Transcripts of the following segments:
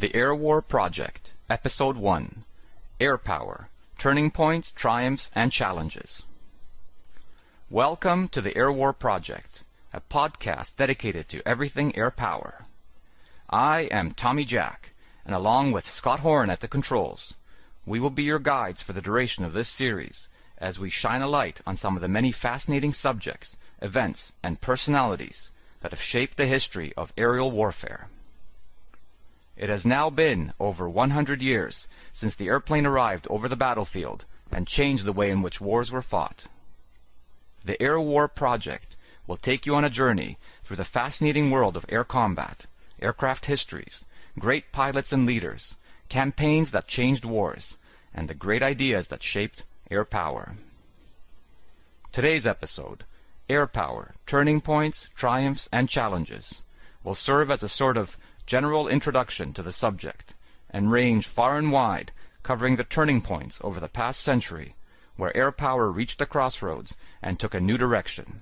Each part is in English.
The Air War Project, Episode 1 Air Power Turning Points, Triumphs, and Challenges. Welcome to the Air War Project, a podcast dedicated to everything air power. I am Tommy Jack, and along with Scott Horn at the controls, we will be your guides for the duration of this series as we shine a light on some of the many fascinating subjects, events, and personalities that have shaped the history of aerial warfare. It has now been over 100 years since the airplane arrived over the battlefield and changed the way in which wars were fought. The Air War Project will take you on a journey through the fascinating world of air combat, aircraft histories, great pilots and leaders, campaigns that changed wars, and the great ideas that shaped air power. Today's episode, Air Power, Turning Points, Triumphs, and Challenges, will serve as a sort of general introduction to the subject and range far and wide, covering the turning points over the past century where air power reached a crossroads and took a new direction.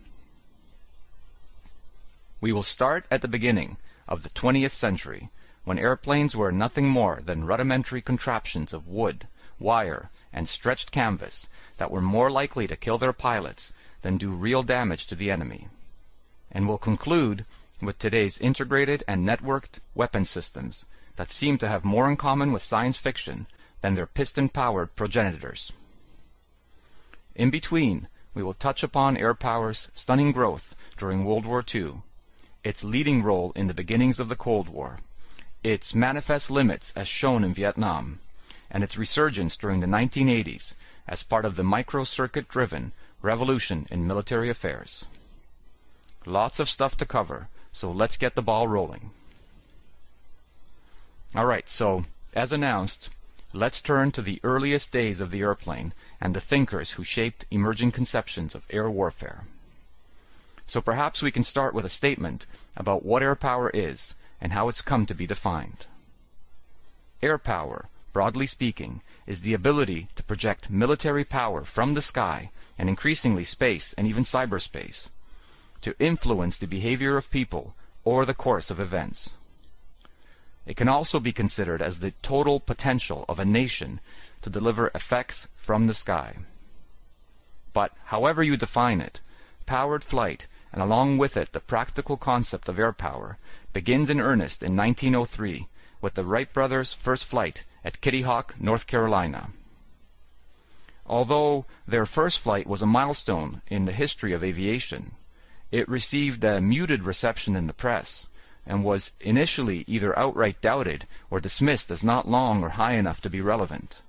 We will start at the beginning of the 20th century when airplanes were nothing more than rudimentary contraptions of wood, wire, and stretched canvas that were more likely to kill their pilots than do real damage to the enemy. And will conclude with today's integrated and networked weapon systems that seem to have more in common with science fiction than their piston-powered progenitors. In between, we will touch upon air power's stunning growth during World War II, its leading role in the beginnings of the Cold War, its manifest limits as shown in Vietnam, and its resurgence during the 1980s as part of the microcircuit-driven revolution in military affairs. Lots of stuff to cover, so let's get the ball rolling. Alright, so, as announced, let's turn to the earliest days of the airplane and the thinkers who shaped emerging conceptions of air warfare. So perhaps we can start with a statement about what air power is and how it's come to be defined. Air power, broadly speaking, is the ability to project military power from the sky and increasingly space and even cyberspace to influence the behavior of people or the course of events. It can also be considered as the total potential of a nation to deliver effects from the sky. But however you define it, powered flight, and along with it the practical concept of air power, begins in earnest in 1903 with the Wright brothers' first flight at Kitty Hawk, North Carolina. Although their first flight was a milestone in the history of aviation, it received a muted reception in the press, and was initially either outright doubted or dismissed as not long or high enough to be relevant.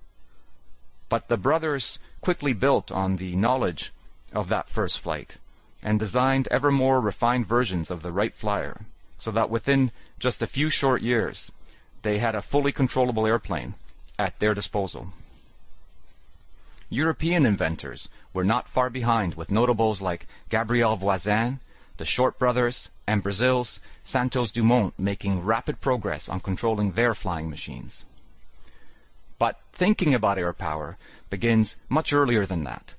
But the brothers quickly built on the knowledge of that first flight, and designed ever more refined versions of the Wright Flyer, so that within just a few short years, they had a fully controllable airplane at their disposal. European inventors were not far behind with notables like Gabriel Voisin, the Short brothers, and Brazil's Santos Dumont making rapid progress on controlling their flying machines. But thinking about air power begins much earlier than that.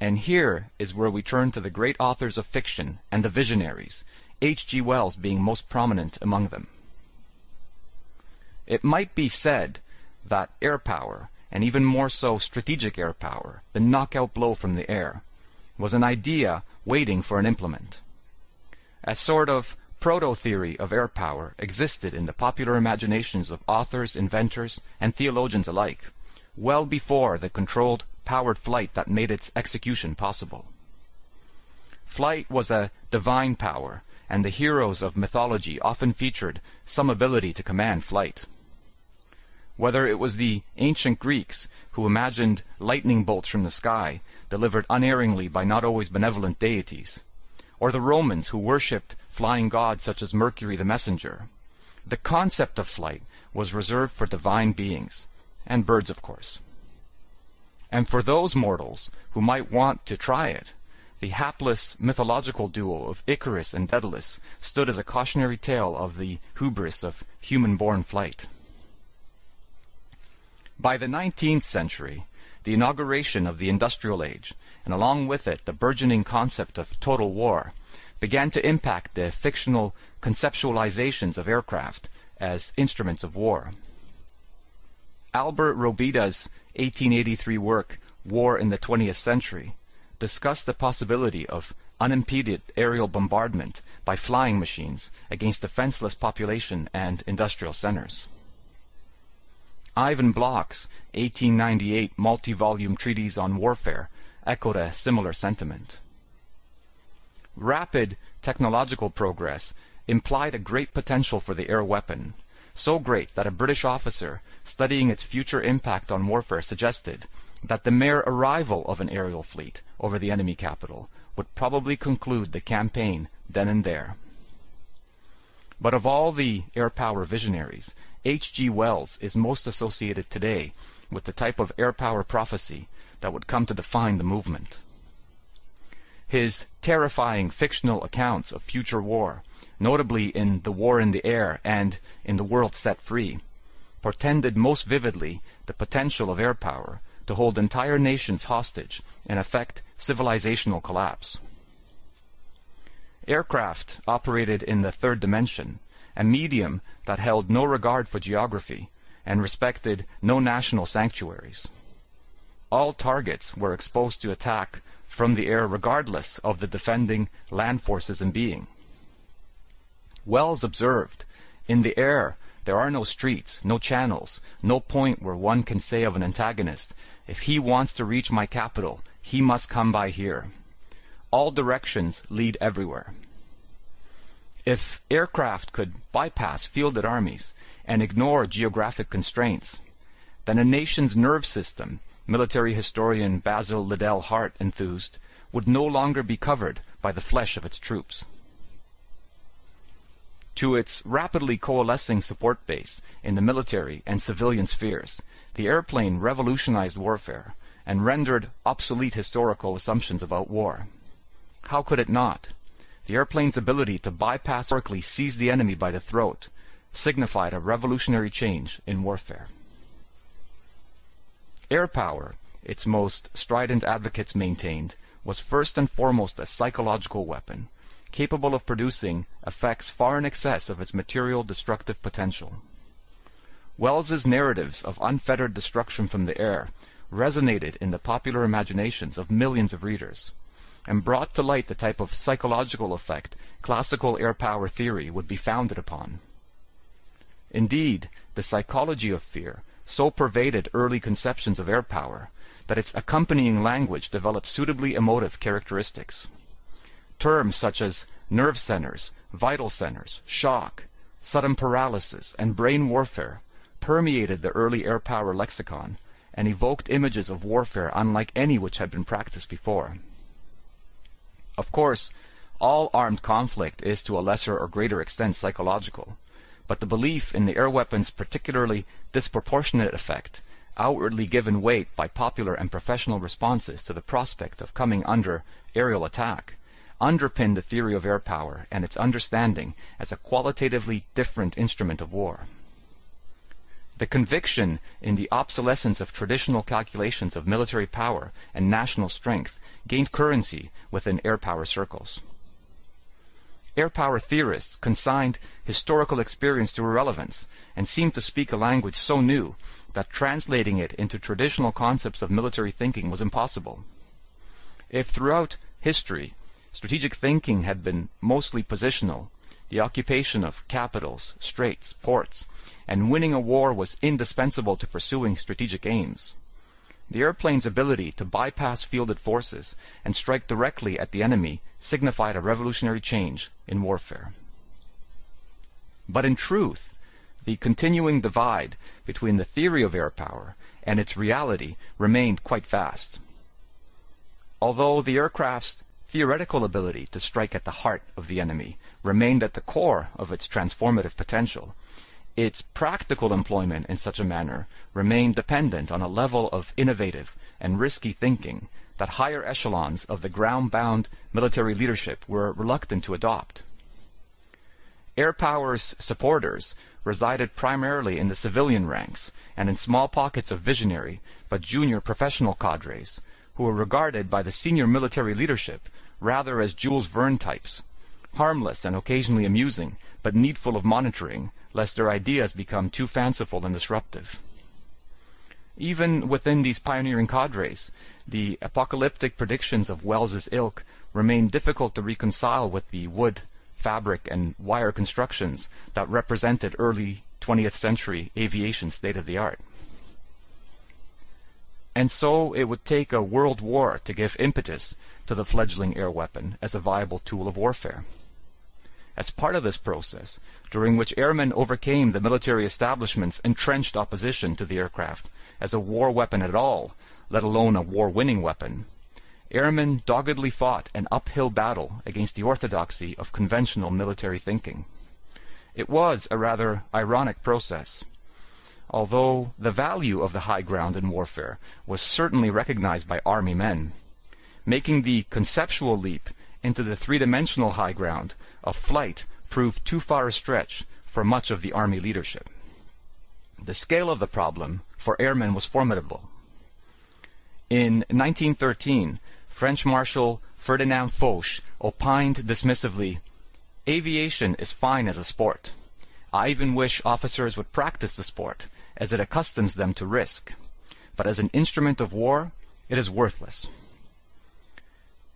And here is where we turn to the great authors of fiction and the visionaries, H.G. Wells being most prominent among them. It might be said that air power and even more so strategic air power, the knockout blow from the air, was an idea waiting for an implement. A sort of proto-theory of air power existed in the popular imaginations of authors, inventors, and theologians alike, well before the controlled, powered flight that made its execution possible. Flight was a divine power, and the heroes of mythology often featured some ability to command flight whether it was the ancient Greeks who imagined lightning bolts from the sky, delivered unerringly by not always benevolent deities, or the Romans who worshipped flying gods such as Mercury the Messenger. The concept of flight was reserved for divine beings, and birds, of course. And for those mortals who might want to try it, the hapless mythological duo of Icarus and Daedalus stood as a cautionary tale of the hubris of human-born flight. By the 19th century, the inauguration of the industrial age, and along with it the burgeoning concept of total war, began to impact the fictional conceptualizations of aircraft as instruments of war. Albert Robida's 1883 work, War in the Twentieth Century, discussed the possibility of unimpeded aerial bombardment by flying machines against defenseless population and industrial centers. Ivan Bloch's 1898 multi-volume treatise on warfare echoed a similar sentiment. Rapid technological progress implied a great potential for the air weapon, so great that a British officer studying its future impact on warfare suggested that the mere arrival of an aerial fleet over the enemy capital would probably conclude the campaign then and there. But of all the air power visionaries, H.G. Wells is most associated today with the type of air power prophecy that would come to define the movement. His terrifying fictional accounts of future war, notably in The War in the Air and in The World Set Free, portended most vividly the potential of air power to hold entire nations hostage and effect civilizational collapse. Aircraft operated in the third dimension, a medium that held no regard for geography and respected no national sanctuaries. All targets were exposed to attack from the air regardless of the defending land forces in being. Wells observed, in the air there are no streets, no channels, no point where one can say of an antagonist, if he wants to reach my capital, he must come by here. All directions lead everywhere. If aircraft could bypass fielded armies and ignore geographic constraints, then a nation's nerve system, military historian Basil Liddell Hart enthused, would no longer be covered by the flesh of its troops. To its rapidly coalescing support base in the military and civilian spheres, the airplane revolutionized warfare and rendered obsolete historical assumptions about war. How could it not? The airplane's ability to bypass historically seize the enemy by the throat signified a revolutionary change in warfare. Air power, its most strident advocates maintained, was first and foremost a psychological weapon, capable of producing effects far in excess of its material destructive potential. Wells's narratives of unfettered destruction from the air resonated in the popular imaginations of millions of readers, and brought to light the type of psychological effect classical air power theory would be founded upon. Indeed, the psychology of fear so pervaded early conceptions of air power that its accompanying language developed suitably emotive characteristics. Terms such as nerve centers, vital centers, shock, sudden paralysis, and brain warfare permeated the early air power lexicon and evoked images of warfare unlike any which had been practiced before. Of course, all armed conflict is to a lesser or greater extent psychological, but the belief in the air weapon's particularly disproportionate effect, outwardly given weight by popular and professional responses to the prospect of coming under aerial attack, underpinned the theory of air power and its understanding as a qualitatively different instrument of war. The conviction in the obsolescence of traditional calculations of military power and national strength gained currency within air power circles air power theorists consigned historical experience to irrelevance and seemed to speak a language so new that translating it into traditional concepts of military thinking was impossible. If throughout history strategic thinking had been mostly positional, the occupation of capitals, straits, ports, and winning a war was indispensable to pursuing strategic aims. The airplane's ability to bypass fielded forces and strike directly at the enemy signified a revolutionary change in warfare. But in truth, the continuing divide between the theory of air power and its reality remained quite vast. Although the aircraft's theoretical ability to strike at the heart of the enemy remained at the core of its transformative potential, its practical employment in such a manner remained dependent on a level of innovative and risky thinking that higher echelons of the ground-bound military leadership were reluctant to adopt. Air Power's supporters resided primarily in the civilian ranks and in small pockets of visionary but junior professional cadres who were regarded by the senior military leadership rather as Jules Verne types, harmless and occasionally amusing, but needful of monitoring lest their ideas become too fanciful and disruptive. Even within these pioneering cadres, the apocalyptic predictions of Wells's ilk remain difficult to reconcile with the wood, fabric, and wire constructions that represented early 20th century aviation state of the art. And so it would take a world war to give impetus to the fledgling air weapon as a viable tool of warfare. As part of this process, during which airmen overcame the military establishment's entrenched opposition to the aircraft as a war weapon at all, let alone a war-winning weapon, airmen doggedly fought an uphill battle against the orthodoxy of conventional military thinking. It was a rather ironic process. Although the value of the high ground in warfare was certainly recognized by army men, making the conceptual leap into the three-dimensional high ground of flight proved too far a stretch for much of the army leadership. The scale of the problem for airmen was formidable. In 1913, French Marshal Ferdinand Foch opined dismissively, Aviation is fine as a sport. I even wish officers would practice the sport, as it accustoms them to risk. But as an instrument of war, it is worthless.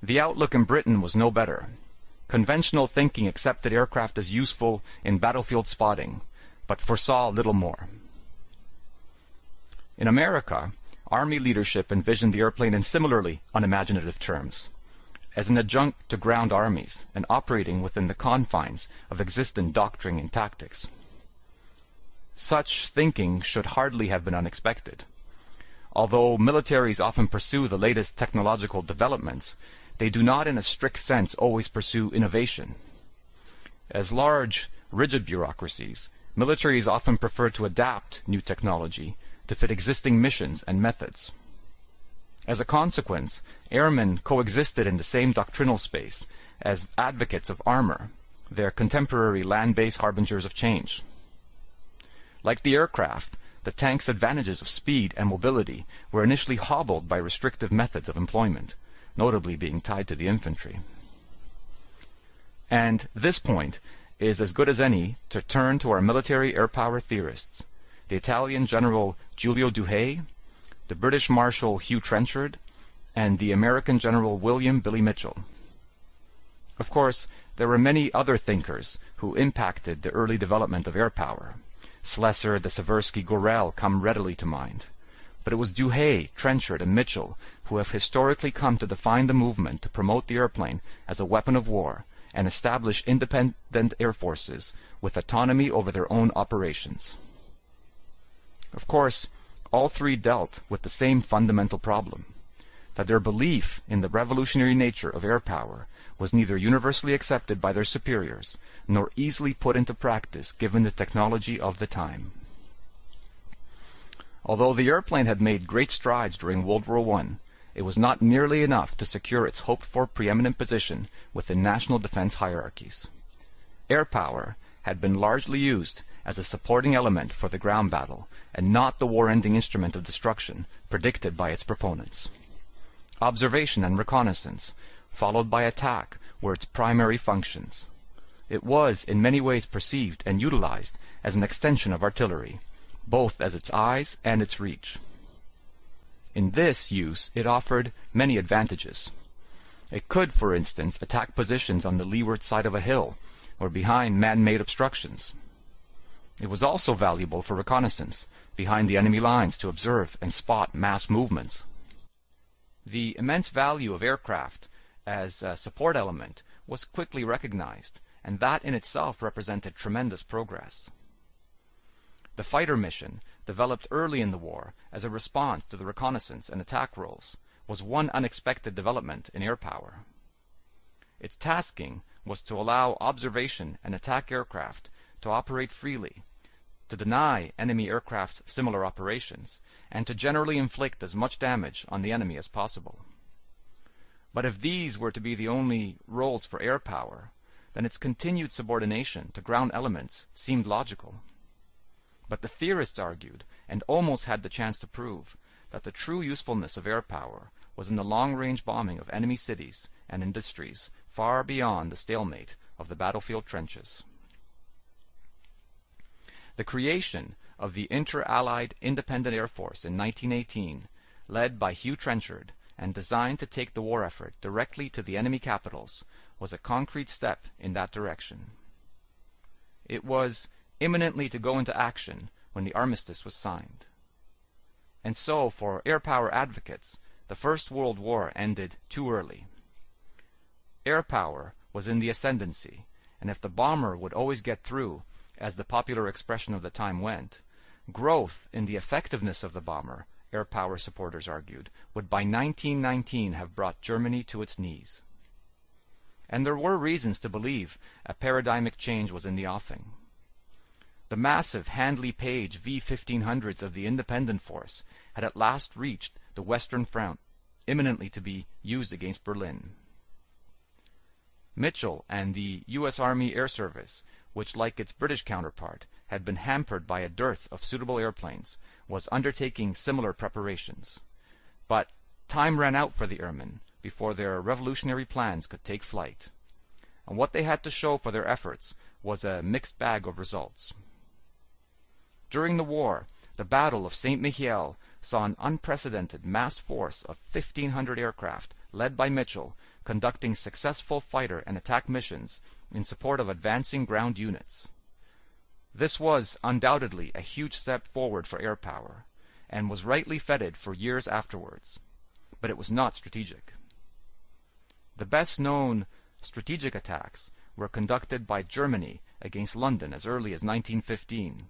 The outlook in Britain was no better. Conventional thinking accepted aircraft as useful in battlefield spotting, but foresaw little more. In America, Army leadership envisioned the airplane in similarly unimaginative terms as an adjunct to ground armies and operating within the confines of existing doctrine and tactics. Such thinking should hardly have been unexpected. Although militaries often pursue the latest technological developments, they do not in a strict sense always pursue innovation. As large, rigid bureaucracies, militaries often prefer to adapt new technology to fit existing missions and methods. As a consequence, airmen coexisted in the same doctrinal space as advocates of armor, their contemporary land-based harbingers of change. Like the aircraft, the tank's advantages of speed and mobility were initially hobbled by restrictive methods of employment, notably being tied to the infantry. And this point is as good as any to turn to our military air power theorists, the Italian General Giulio Douhet, the British Marshal Hugh Trenchard, and the American General William Billy Mitchell. Of course, there were many other thinkers who impacted the early development of air power. Slessor, de Seversky, Gorrell come readily to mind. But it was Douhet, Trenchard, and Mitchell who have historically come to define the movement to promote the airplane as a weapon of war and establish independent air forces with autonomy over their own operations. Of course, all three dealt with the same fundamental problem that their belief in the revolutionary nature of air power was neither universally accepted by their superiors nor easily put into practice given the technology of the time. Although the airplane had made great strides during World War I, it was not nearly enough to secure its hoped-for preeminent position within national defense hierarchies. Air power had been largely used as a supporting element for the ground battle and not the war-ending instrument of destruction predicted by its proponents. Observation and reconnaissance, followed by attack, were its primary functions. It was in many ways perceived and utilized as an extension of artillery, both as its eyes and its reach. In this use it offered many advantages. It could, for instance, attack positions on the leeward side of a hill or behind man-made obstructions. It was also valuable for reconnaissance, behind the enemy lines to observe and spot mass movements. The immense value of aircraft as a support element was quickly recognized, and that in itself represented tremendous progress. The fighter mission, developed early in the war as a response to the reconnaissance and attack roles, was one unexpected development in air power. Its tasking was to allow observation and attack aircraft to operate freely to deny enemy aircraft similar operations, and to generally inflict as much damage on the enemy as possible. But if these were to be the only roles for air power, then its continued subordination to ground elements seemed logical. But the theorists argued, and almost had the chance to prove, that the true usefulness of air power was in the long-range bombing of enemy cities and industries far beyond the stalemate of the battlefield trenches. the creation of the Inter-Allied Independent Air Force in 1918, led by Hugh Trenchard, and designed to take the war effort directly to the enemy capitals, was a concrete step in that direction. It was imminently to go into action when the armistice was signed. And so, for air power advocates, the First World War ended too early. Air power was in the ascendancy, and if the bomber would always get through, as the popular expression of the time went, growth in the effectiveness of the bomber, air power supporters argued, would by 1919 have brought Germany to its knees. And there were reasons to believe a paradigmic change was in the offing. The massive Handley Page V-1500s of the Independent Force had at last reached the Western Front, imminently to be used against Berlin. Mitchell and the U.S. Army Air Service, which like its British counterpart had been hampered by a dearth of suitable airplanes, was undertaking similar preparations. But time ran out for the airmen before their revolutionary plans could take flight. And what they had to show for their efforts was a mixed bag of results. During the war, the Battle of St. Mihiel saw an unprecedented mass force of 1,500 aircraft, led by Mitchell, conducting successful fighter and attack missions in support of advancing ground units. This was undoubtedly a huge step forward for air power, and was rightly feted for years afterwards. But it was not strategic. The best known strategic attacks were conducted by Germany against London as early as 1915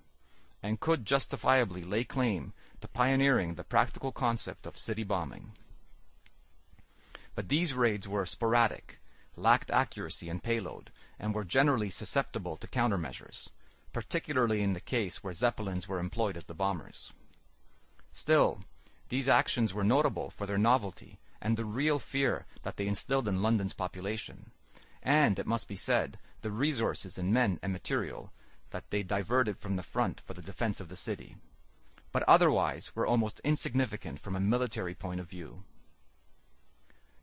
and could justifiably lay claim to pioneering the practical concept of city bombing. But these raids were sporadic, lacked accuracy and payload, and were generally susceptible to countermeasures, particularly in the case where Zeppelins were employed as the bombers. Still, these actions were notable for their novelty and the real fear that they instilled in London's population, and, it must be said, the resources in men and material that they diverted from the front for the defense of the city, but otherwise were almost insignificant from a military point of view.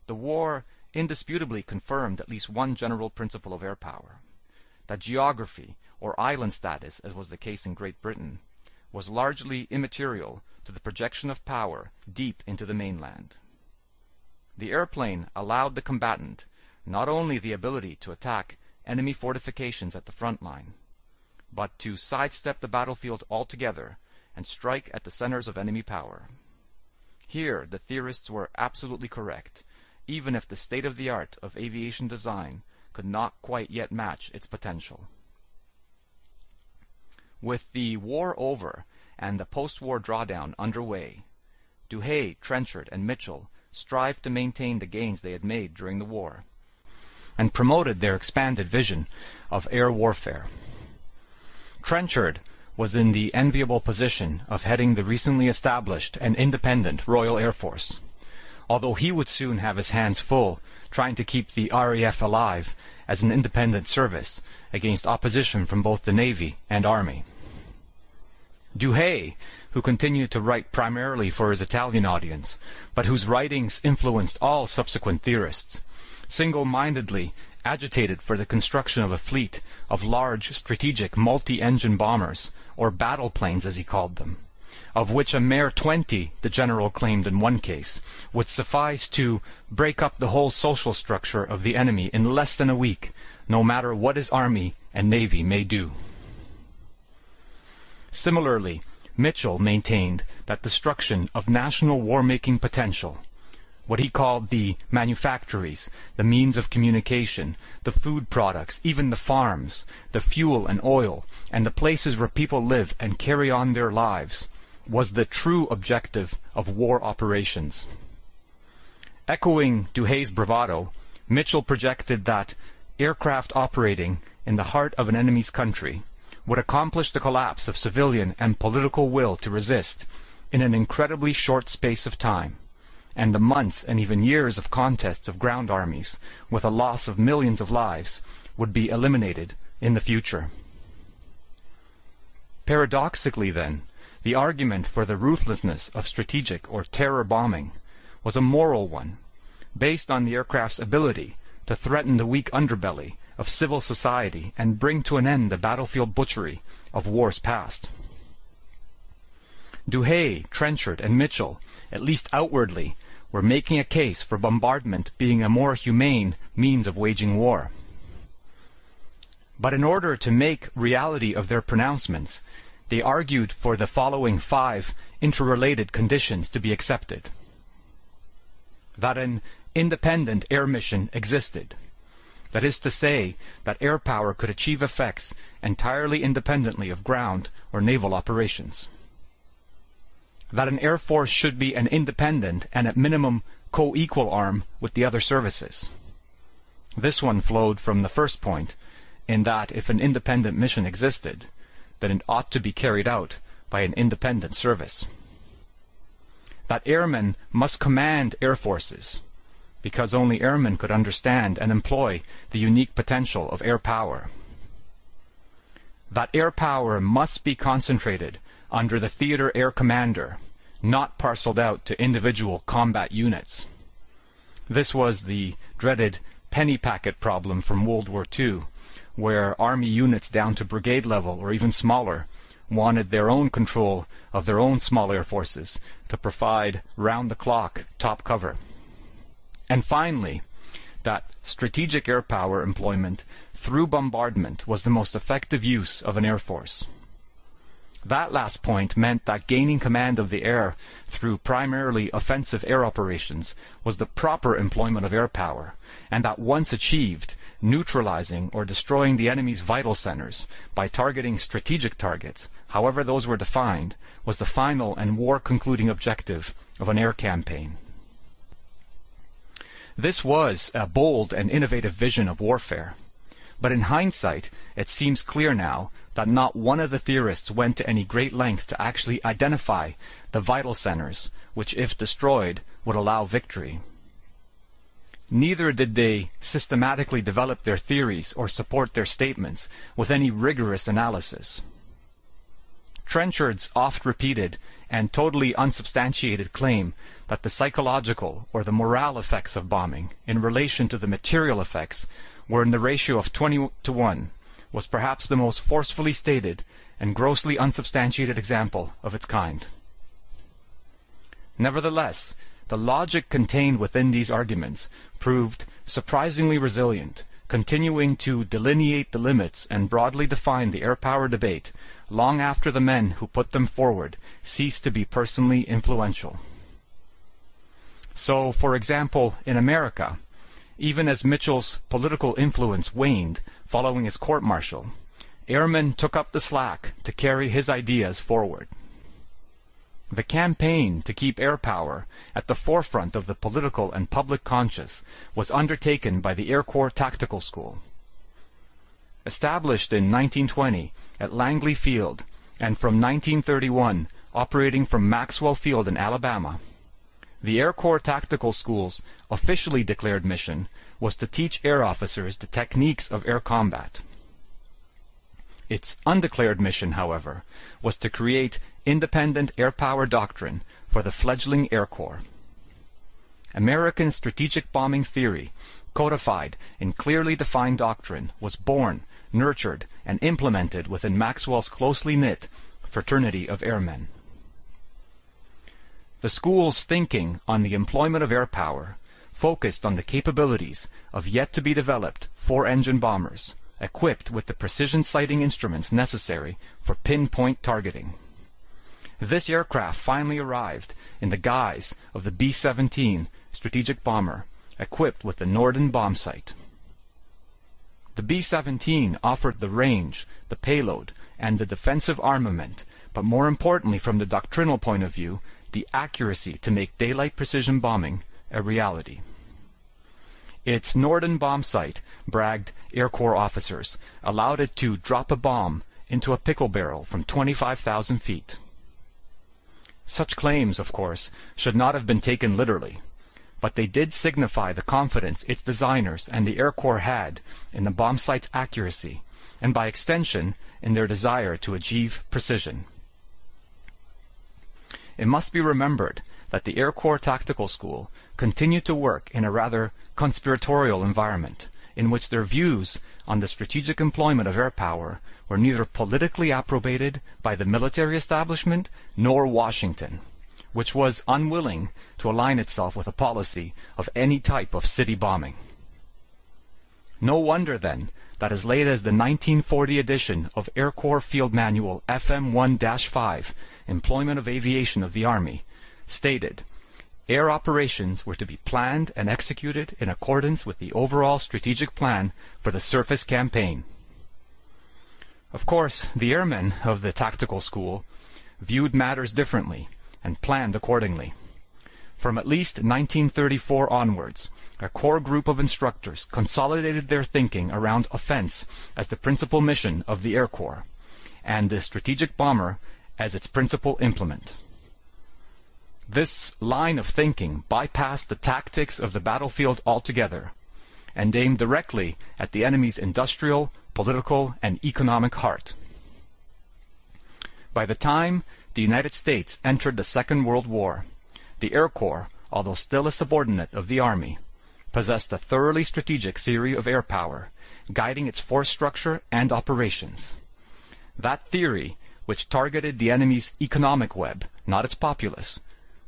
The war indisputably confirmed at least one general principle of air power, that geography, or island status as was the case in Great Britain, was largely immaterial to the projection of power deep into the mainland. The airplane allowed the combatant not only the ability to attack enemy fortifications at the front line, but to sidestep the battlefield altogether and strike at the centers of enemy power. Here the theorists were absolutely correct, even if the state of the art of aviation design could not quite yet match its potential. With the war over and the post-war drawdown underway, Douhet, Trenchard, and Mitchell strived to maintain the gains they had made during the war, and promoted their expanded vision of air warfare. Trenchard was in the enviable position of heading the recently established and independent Royal Air Force, although he would soon have his hands full trying to keep the RAF alive as an independent service against opposition from both the Navy and Army. Douhet, who continued to write primarily for his Italian audience, but whose writings influenced all subsequent theorists, single-mindedly agitated for the construction of a fleet of large strategic multi-engine bombers, or battle planes as he called them, of which a mere twenty, the general claimed in one case, would suffice to break up the whole social structure of the enemy in less than a week, no matter what his army and navy may do. Similarly, Mitchell maintained that destruction of national war-making potential what he called the manufactories, the means of communication, the food products, even the farms, the fuel and oil, and the places where people live and carry on their lives, was the true objective of war operations. Echoing Douhet's bravado, Mitchell projected that aircraft operating in the heart of an enemy's country would accomplish the collapse of civilian and political will to resist in an incredibly short space of time and the months and even years of contests of ground armies, with a loss of millions of lives, would be eliminated in the future. Paradoxically, then, the argument for the ruthlessness of strategic or terror bombing was a moral one, based on the aircraft's ability to threaten the weak underbelly of civil society and bring to an end the battlefield butchery of wars past. Douhet, Trenchard, and Mitchell, at least outwardly, were making a case for bombardment being a more humane means of waging war. But in order to make reality of their pronouncements, they argued for the following five interrelated conditions to be accepted. That an independent air mission existed. That is to say, that air power could achieve effects entirely independently of ground or naval operations. That an air force should be an independent and at minimum co-equal arm with the other services. This one flowed from the first point, in that if an independent mission existed, then it ought to be carried out by an independent service. That airmen must command air forces, because only airmen could understand and employ the unique potential of air power. That air power must be concentrated under the theater air commander, not parceled out to individual combat units. This was the dreaded penny packet problem from World War II, where army units down to brigade level or even smaller wanted their own control of their own small air forces to provide round the clock top cover. And finally, that strategic air power employment through bombardment was the most effective use of an air force. That last point meant that gaining command of the air through primarily offensive air operations was the proper employment of air power, and that once achieved, neutralizing or destroying the enemy's vital centers by targeting strategic targets, however those were defined, was the final and war concluding objective of an air campaign. This was a bold and innovative vision of warfare. But in hindsight, it seems clear now that not one of the theorists went to any great length to actually identify the vital centers, which, if destroyed, would allow victory. Neither did they systematically develop their theories or support their statements with any rigorous analysis. Trenchard's oft repeated and totally unsubstantiated claim that the psychological or the morale effects of bombing in relation to the material effects were in the ratio of 20 to 1 was perhaps the most forcefully stated and grossly unsubstantiated example of its kind. Nevertheless, the logic contained within these arguments proved surprisingly resilient, continuing to delineate the limits and broadly define the air power debate long after the men who put them forward ceased to be personally influential. So, for example, in America, even as Mitchell's political influence waned following his court martial, airmen took up the slack to carry his ideas forward. The campaign to keep air power at the forefront of the political and public conscience was undertaken by the Air Corps Tactical School. Established in 1920 at Langley Field and from 1931 operating from Maxwell Field in Alabama, the Air Corps Tactical School's officially declared mission was to teach air officers the techniques of air combat. Its undeclared mission, however, was to create independent air power doctrine for the fledgling Air Corps. American strategic bombing theory, codified in clearly defined doctrine, was born, nurtured, and implemented within Maxwell's closely knit fraternity of airmen. The school's thinking on the employment of air power focused on the capabilities of yet to be developed four-engine bombers, equipped with the precision sighting instruments necessary for pinpoint targeting. This aircraft finally arrived in the guise of the B-17 strategic bomber, equipped with the Norden bomb sight. The B-17 offered the range, the payload, and the defensive armament, but more importantly from the doctrinal point of view, the accuracy to make daylight precision bombing a reality. Its Norden bomb sight, bragged Air Corps officers, allowed it to drop a bomb into a pickle barrel from 25,000 feet. Such claims, of course, should not have been taken literally, but they did signify the confidence its designers and the Air Corps had in the bomb sight's accuracy, and by extension, in their desire to achieve precision. It must be remembered that the Air Corps Tactical School continued to work in a rather conspiratorial environment, in which their views on the strategic employment of air power were neither politically approbated by the military establishment nor Washington, which was unwilling to align itself with a policy of any type of city bombing. No wonder, then, that as late as the 1940 edition of Air Corps Field Manual FM 1-5, Employment of Aviation of the Army, stated air operations were to be planned and executed in accordance with the overall strategic plan for the surface campaign. Of course, the airmen of the tactical school viewed matters differently and planned accordingly. From at least 1934 onwards, a core group of instructors consolidated their thinking around offense as the principal mission of the Air Corps, and the strategic bomber as its principal implement. This line of thinking bypassed the tactics of the battlefield altogether and aimed directly at the enemy's industrial, political, and economic heart. By the time the United States entered the Second World War, the Air Corps, although still a subordinate of the Army, possessed a thoroughly strategic theory of air power, guiding its force structure and operations. That theory, which targeted the enemy's economic web, not its populace,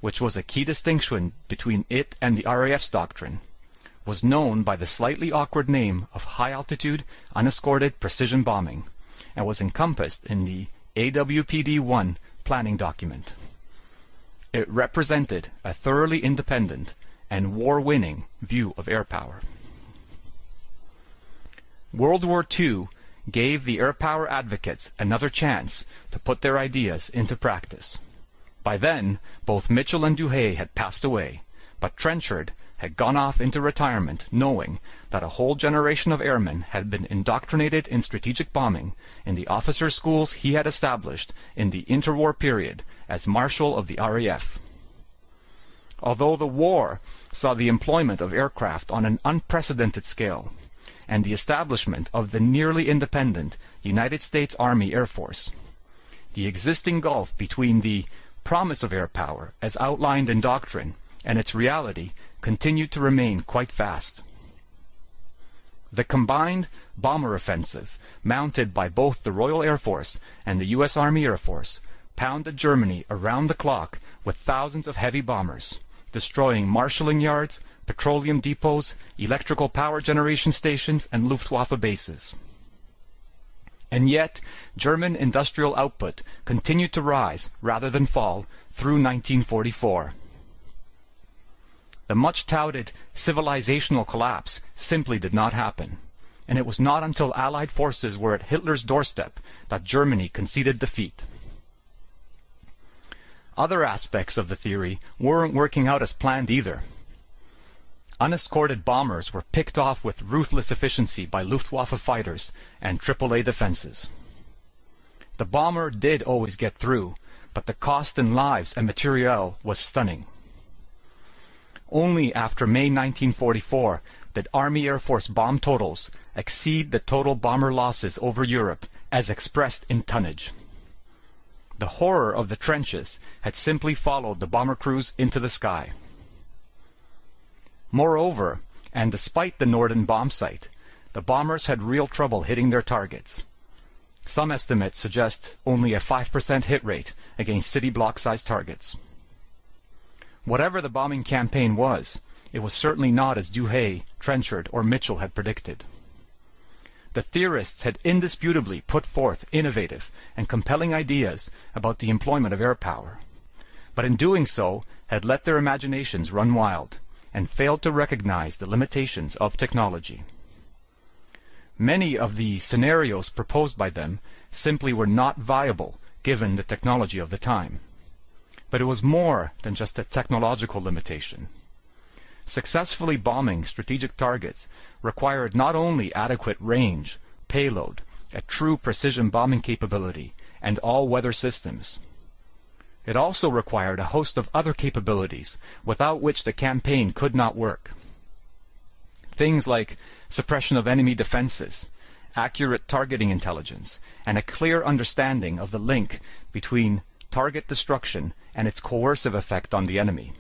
which was a key distinction between it and the RAF's doctrine, was known by the slightly awkward name of high altitude unescorted precision bombing, and was encompassed in the AWPD 1 planning document. It represented a thoroughly independent and war-winning view of air power. World War II gave the air power advocates another chance to put their ideas into practice. By then, both Mitchell and Douhet had passed away, but Trenchard had gone off into retirement knowing that a whole generation of airmen had been indoctrinated in strategic bombing in the officers' schools he had established in the interwar period as Marshal of the RAF. Although the war saw the employment of aircraft on an unprecedented scale, and the establishment of the nearly independent United States Army Air Force, the existing gulf between the promise of air power, as outlined in doctrine, and its reality continued to remain quite vast. The combined bomber offensive, mounted by both the Royal Air Force and the U.S. Army Air Force, pounded Germany around the clock with thousands of heavy bombers, destroying marshalling yards, petroleum depots, electrical power generation stations, and Luftwaffe bases. And yet, German industrial output continued to rise rather than fall through 1944. The much touted civilizational collapse simply did not happen, and it was not until Allied forces were at Hitler's doorstep that Germany conceded defeat. Other aspects of the theory weren't working out as planned either. Unescorted bombers were picked off with ruthless efficiency by Luftwaffe fighters and AAA defenses. The bomber did always get through, but the cost in lives and materiel was stunning. Only after May 1944 did Army Air Force bomb totals exceed the total bomber losses over Europe as expressed in tonnage. The horror of the trenches had simply followed the bomber crews into the sky. Moreover, and despite the Norden bomb sight, the bombers had real trouble hitting their targets. Some estimates suggest only a 5% hit rate against city block-sized targets. Whatever the bombing campaign was, it was certainly not as Douhet, Trenchard, or Mitchell had predicted. The theorists had indisputably put forth innovative and compelling ideas about the employment of air power, but in doing so had let their imaginations run wild and failed to recognize the limitations of technology. Many of the scenarios proposed by them simply were not viable given the technology of the time. But it was more than just a technological limitation. Successfully bombing strategic targets required not only adequate range, payload, a true precision bombing capability, and all-weather systems. It also required a host of other capabilities without which the campaign could not work. Things like suppression of enemy defenses, accurate targeting intelligence, and a clear understanding of the link between target destruction and its coercive effect on the enemy.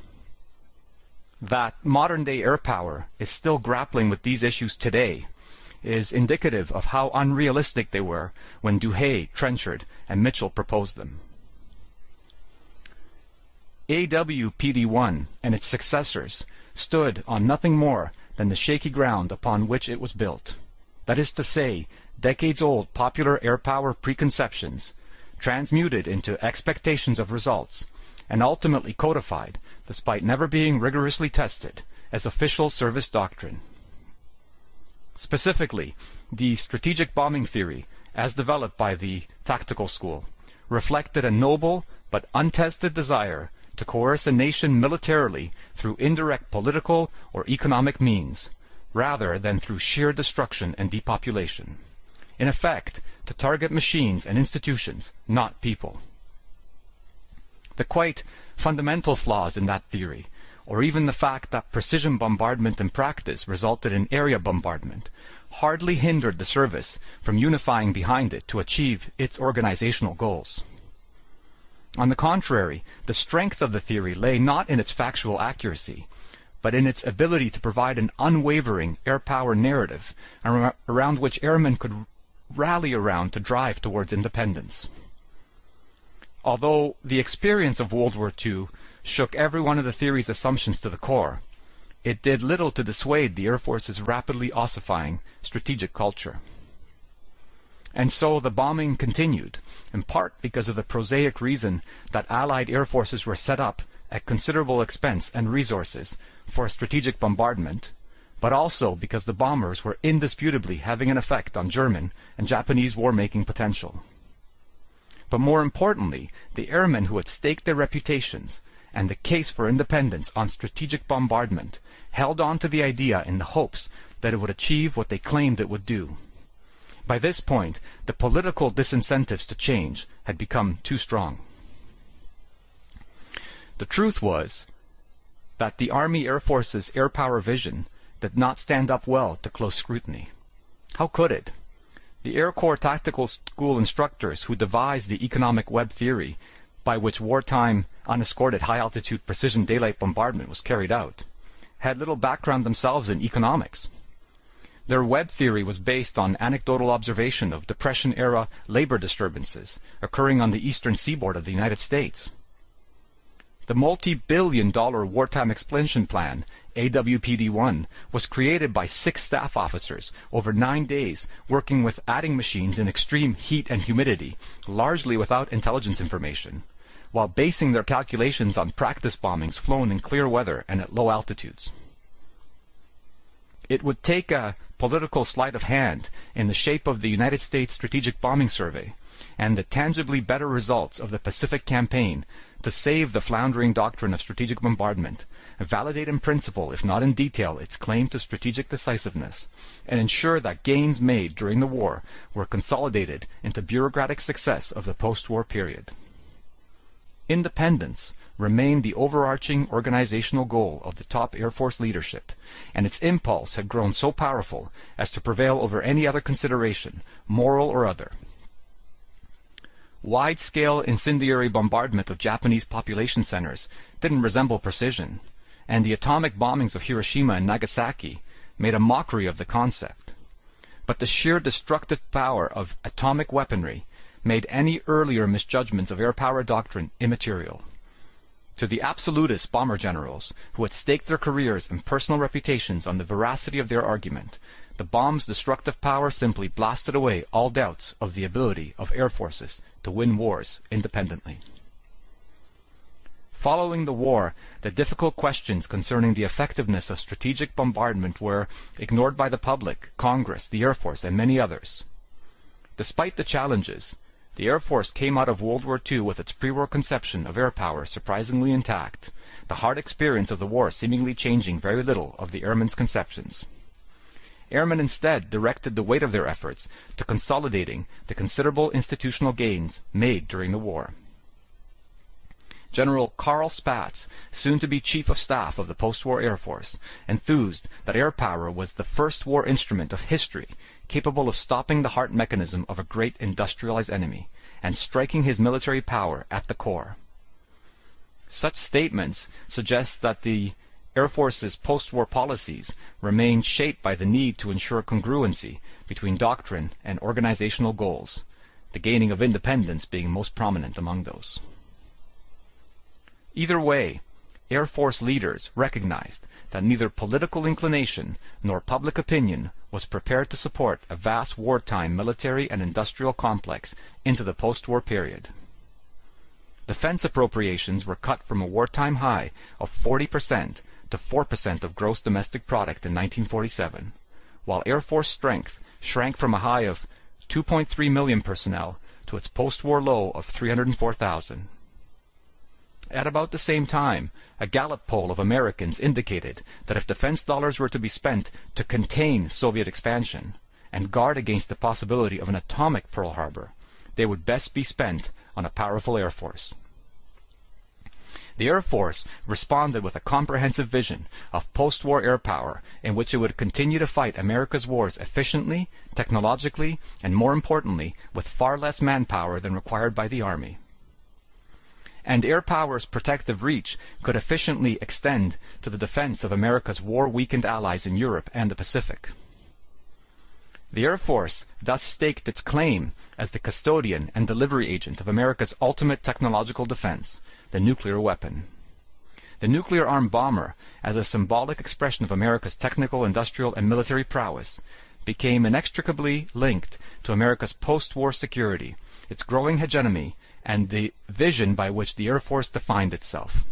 That modern day air power is still grappling with these issues today is indicative of how unrealistic they were when Douhet, Trenchard, and Mitchell proposed them. AWPD-1 and its successors stood on nothing more than the shaky ground upon which it was built. That is to say, decades-old popular air power preconceptions, transmuted into expectations of results, and ultimately codified, despite never being rigorously tested, as official service doctrine. Specifically, the strategic bombing theory, as developed by the tactical school, reflected a noble but untested desire to coerce a nation militarily through indirect political or economic means, rather than through sheer destruction and depopulation. In effect, to target machines and institutions, not people. The quite fundamental flaws in that theory, or even the fact that precision bombardment in practice resulted in area bombardment, hardly hindered the service from unifying behind it to achieve its organizational goals. On the contrary, the strength of the theory lay not in its factual accuracy, but in its ability to provide an unwavering air power narrative around which airmen could rally around to drive towards independence. Although the experience of World War II shook every one of the theory's assumptions to the core, it did little to dissuade the Air Force's rapidly ossifying strategic culture. And so the bombing continued, in part because of the prosaic reason that Allied air forces were set up at considerable expense and resources for strategic bombardment, but also because the bombers were indisputably having an effect on German and Japanese war-making potential. But more importantly, the airmen who had staked their reputations and the case for independence on strategic bombardment held on to the idea in the hopes that it would achieve what they claimed it would do. By this point, the political disincentives to change had become too strong. The truth was that the Army Air Force's air power vision did not stand up well to close scrutiny. How could it? The Air Corps Tactical School instructors who devised the economic web theory by which wartime unescorted high-altitude precision daylight bombardment was carried out had little background themselves in economics. Their web theory was based on anecdotal observation of Depression-era labor disturbances occurring on the eastern seaboard of the United States. The multi-billion dollar Wartime Expansion Plan, AWPD-1, was created by six staff officers over nine days working with adding machines in extreme heat and humidity, largely without intelligence information, while basing their calculations on practice bombings flown in clear weather and at low altitudes. It would take a political sleight of hand in the shape of the United States Strategic Bombing Survey and the tangibly better results of the Pacific Campaign to save the floundering doctrine of strategic bombardment, validate in principle, if not in detail, its claim to strategic decisiveness, and ensure that gains made during the war were consolidated into bureaucratic success of the post-war period. Independence remained the overarching organizational goal of the top Air Force leadership, and its impulse had grown so powerful as to prevail over any other consideration, moral or other. Wide-scale incendiary bombardment of Japanese population centers didn't resemble precision, and the atomic bombings of Hiroshima and Nagasaki made a mockery of the concept. But the sheer destructive power of atomic weaponry made any earlier misjudgments of air power doctrine immaterial. To the absolutist bomber generals, who had staked their careers and personal reputations on the veracity of their argument, the bomb's destructive power simply blasted away all doubts of the ability of air forces to win wars independently. Following the war, the difficult questions concerning the effectiveness of strategic bombardment were ignored by the public, Congress, the Air Force, and many others. Despite the challenges, the Air Force came out of World War II with its pre-war conception of air power surprisingly intact, the hard experience of the war seemingly changing very little of the airmen's conceptions. Airmen instead directed the weight of their efforts to consolidating the considerable institutional gains made during the war. General Carl Spaatz, soon to be Chief of Staff of the post-war Air Force, enthused that air power was the first war instrument of history capable of stopping the heart mechanism of a great industrialized enemy and striking his military power at the core. Such statements suggest that the Air Force's post-war policies remained shaped by the need to ensure congruency between doctrine and organizational goals, the gaining of independence being most prominent among those. Either way, Air Force leaders recognized that neither political inclination nor public opinion was prepared to support a vast wartime military and industrial complex into the post-war period. Defense appropriations were cut from a wartime high of 40% to 4% of gross domestic product in 1947, while Air Force strength shrank from a high of 2.3 million personnel to its post-war low of 304,000. At about the same time, a Gallup poll of Americans indicated that if defense dollars were to be spent to contain Soviet expansion and guard against the possibility of an atomic Pearl Harbor, they would best be spent on a powerful Air Force. The Air Force responded with a comprehensive vision of post-war air power in which it would continue to fight America's wars efficiently, technologically, and more importantly, with far less manpower than required by the Army and air power's protective reach could efficiently extend to the defense of America's war-weakened allies in Europe and the Pacific. The Air Force thus staked its claim as the custodian and delivery agent of America's ultimate technological defense, the nuclear weapon. The nuclear-armed bomber, as a symbolic expression of America's technical, industrial, and military prowess, became inextricably linked to America's post-war security, its growing hegemony, and the vision by which the Air Force defined itself.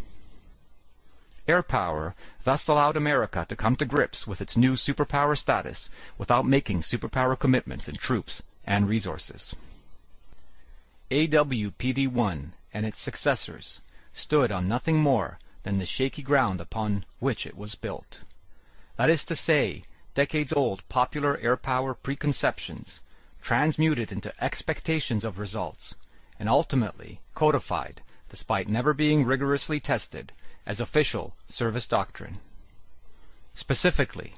Air power thus allowed America to come to grips with its new superpower status without making superpower commitments in troops and resources. AWPD-1 and its successors stood on nothing more than the shaky ground upon which it was built. That is to say, decades-old popular air power preconceptions transmuted into expectations of results and ultimately codified, despite never being rigorously tested, as official service doctrine. Specifically,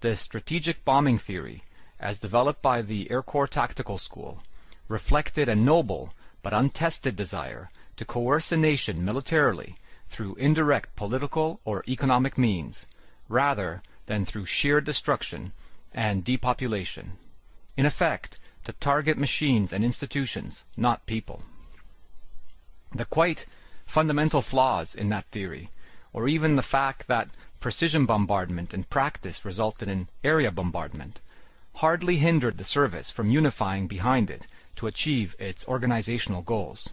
the strategic bombing theory, as developed by the Air Corps Tactical School, reflected a noble but untested desire to coerce a nation militarily through indirect political or economic means, rather than through sheer destruction and depopulation. In effect, to target machines and institutions, not people. The quite fundamental flaws in that theory, or even the fact that precision bombardment in practice resulted in area bombardment, hardly hindered the service from unifying behind it to achieve its organizational goals.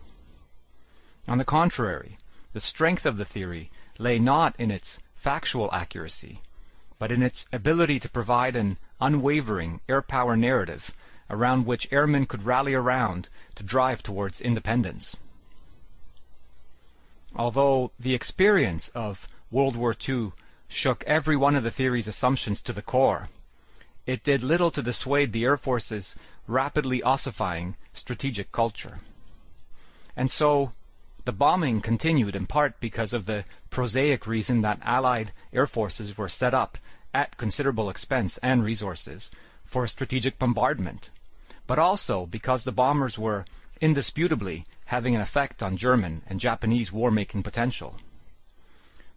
On the contrary, the strength of the theory lay not in its factual accuracy, but in its ability to provide an unwavering air power narrative around which airmen could rally around to drive towards independence. Although the experience of World War II shook every one of the theory's assumptions to the core, it did little to dissuade the Air Force's rapidly ossifying strategic culture. And so, the bombing continued in part because of the prosaic reason that Allied air forces were set up at considerable expense and resources for strategic bombardment but also because the bombers were indisputably having an effect on German and Japanese war-making potential.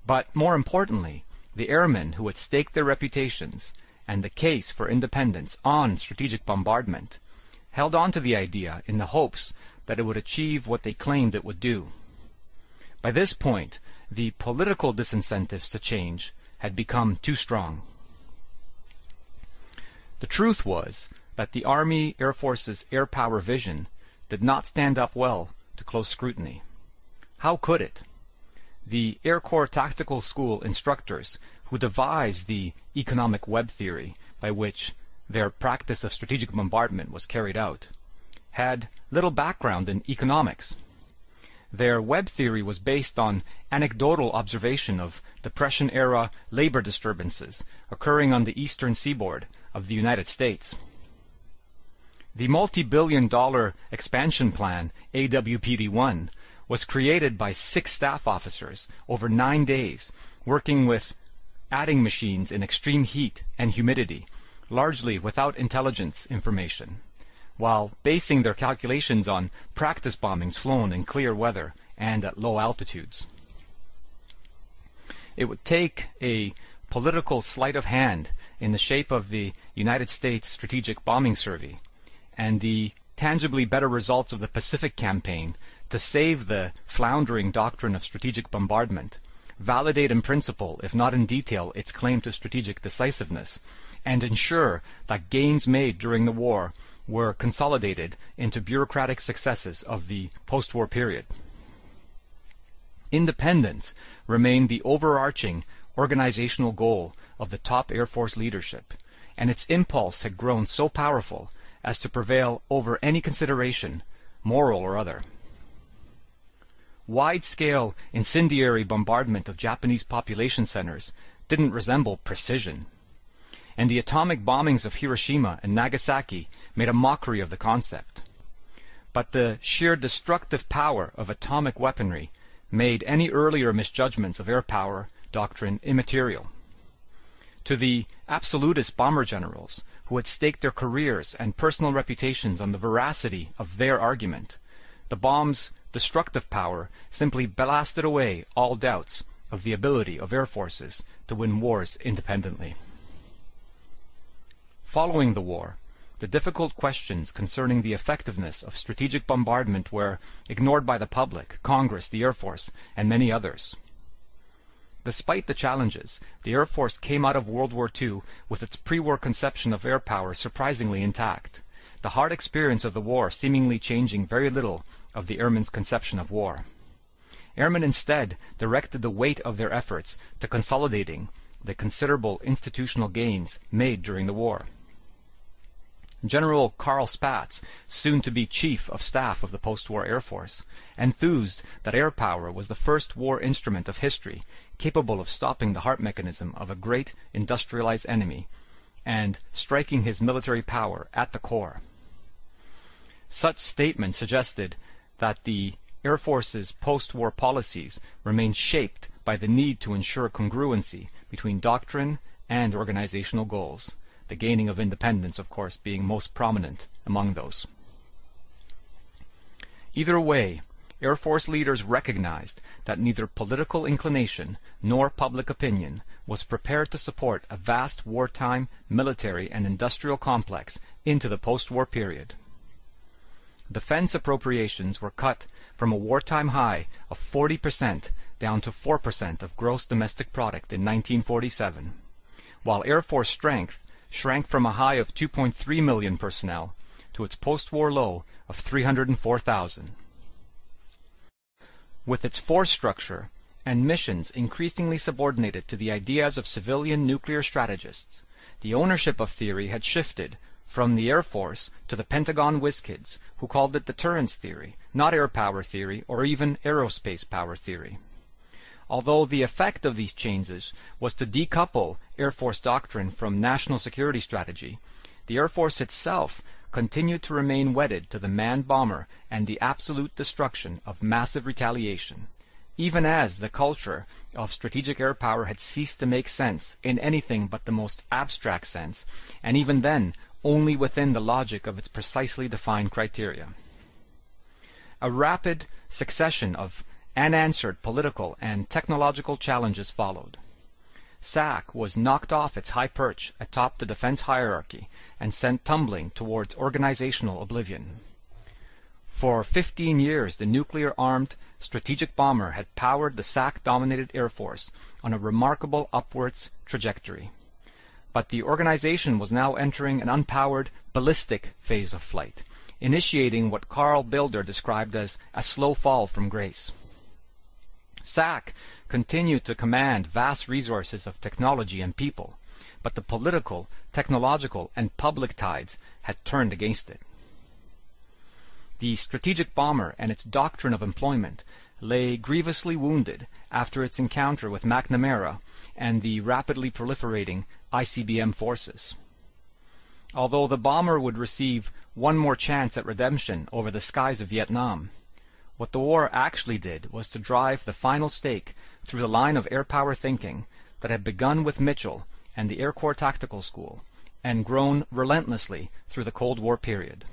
But more importantly, the airmen who had staked their reputations and the case for independence on strategic bombardment held on to the idea in the hopes that it would achieve what they claimed it would do. By this point, the political disincentives to change had become too strong. The truth was that the Army Air Force's air power vision did not stand up well to close scrutiny. How could it? The Air Corps Tactical School instructors who devised the economic web theory by which their practice of strategic bombardment was carried out had little background in economics. Their web theory was based on anecdotal observation of Depression-era labor disturbances occurring on the eastern seaboard of the United States. The multi-billion dollar expansion plan, AWPD-1, was created by six staff officers over nine days, working with adding machines in extreme heat and humidity, largely without intelligence information, while basing their calculations on practice bombings flown in clear weather and at low altitudes. it would take a political sleight of hand in the shape of the United States Strategic Bombing Survey and the tangibly better results of the Pacific Campaign to save the floundering doctrine of strategic bombardment, validate in principle, if not in detail, its claim to strategic decisiveness, and ensure that gains made during the war were consolidated into bureaucratic successes of the post-war period. Independence remained the overarching organizational goal of the top Air Force leadership, and its impulse had grown so powerful as to prevail over any consideration, moral or other. Wide-scale incendiary bombardment of Japanese population centers didn't resemble precision and the atomic bombings of Hiroshima and Nagasaki made a mockery of the concept. But the sheer destructive power of atomic weaponry made any earlier misjudgments of air power doctrine immaterial. To the absolutist bomber generals who had staked their careers and personal reputations on the veracity of their argument, the bomb's destructive power simply blasted away all doubts of the ability of air forces to win wars independently. Following the war, the difficult questions concerning the effectiveness of strategic bombardment were ignored by the public, Congress, the Air Force, and many others. Despite the challenges, the Air Force came out of World War II with its pre-war conception of air power surprisingly intact, the hard experience of the war seemingly changing very little of the airmen's conception of war. Airmen instead directed the weight of their efforts to consolidating the considerable institutional gains made during the war. General Carl Spaatz, soon to be Chief of Staff of the post-war Air Force, enthused that air power was the first war instrument of history capable of stopping the heart mechanism of a great industrialized enemy and striking his military power at the core. Such statements suggested that the Air Force's post-war policies remained shaped by the need to ensure congruency between doctrine and organizational goals the gaining of independence, of course, being most prominent among those. Either way, Air Force leaders recognized that neither political inclination nor public opinion was prepared to support a vast wartime military and industrial complex into the post-war period. Defense appropriations were cut from a wartime high of 40% down to 4% of gross domestic product in 1947, while Air Force strength shrank from a high of 2.3 million personnel to its post-war low of 304,000. With its force structure and missions increasingly subordinated to the ideas of civilian nuclear strategists, the ownership of theory had shifted from the Air Force to the Pentagon whiz-kids, who called it deterrence theory, not air power theory or even aerospace power theory. Although the effect of these changes was to decouple Air Force doctrine from national security strategy, the Air Force itself continued to remain wedded to the manned bomber and the absolute destruction of massive retaliation, even as the culture of strategic air power had ceased to make sense in anything but the most abstract sense, and even then only within the logic of its precisely defined criteria. A rapid succession of unanswered political and technological challenges followed. SAC was knocked off its high perch atop the defense hierarchy and sent tumbling towards organizational oblivion. For 15 years, the nuclear-armed strategic bomber had powered the SAC-dominated Air Force on a remarkable upwards trajectory. But the organization was now entering an unpowered ballistic phase of flight, initiating what Carl Builder described as a slow fall from grace. SAC continued to command vast resources of technology and people, but the political, technological, and public tides had turned against it. The strategic bomber and its doctrine of employment lay grievously wounded after its encounter with McNamara and the rapidly proliferating ICBM forces. Although the bomber would receive one more chance at redemption over the skies of Vietnam, what the war actually did was to drive the final stake through the line of air power thinking that had begun with Mitchell and the Air Corps Tactical School and grown relentlessly through the Cold War period.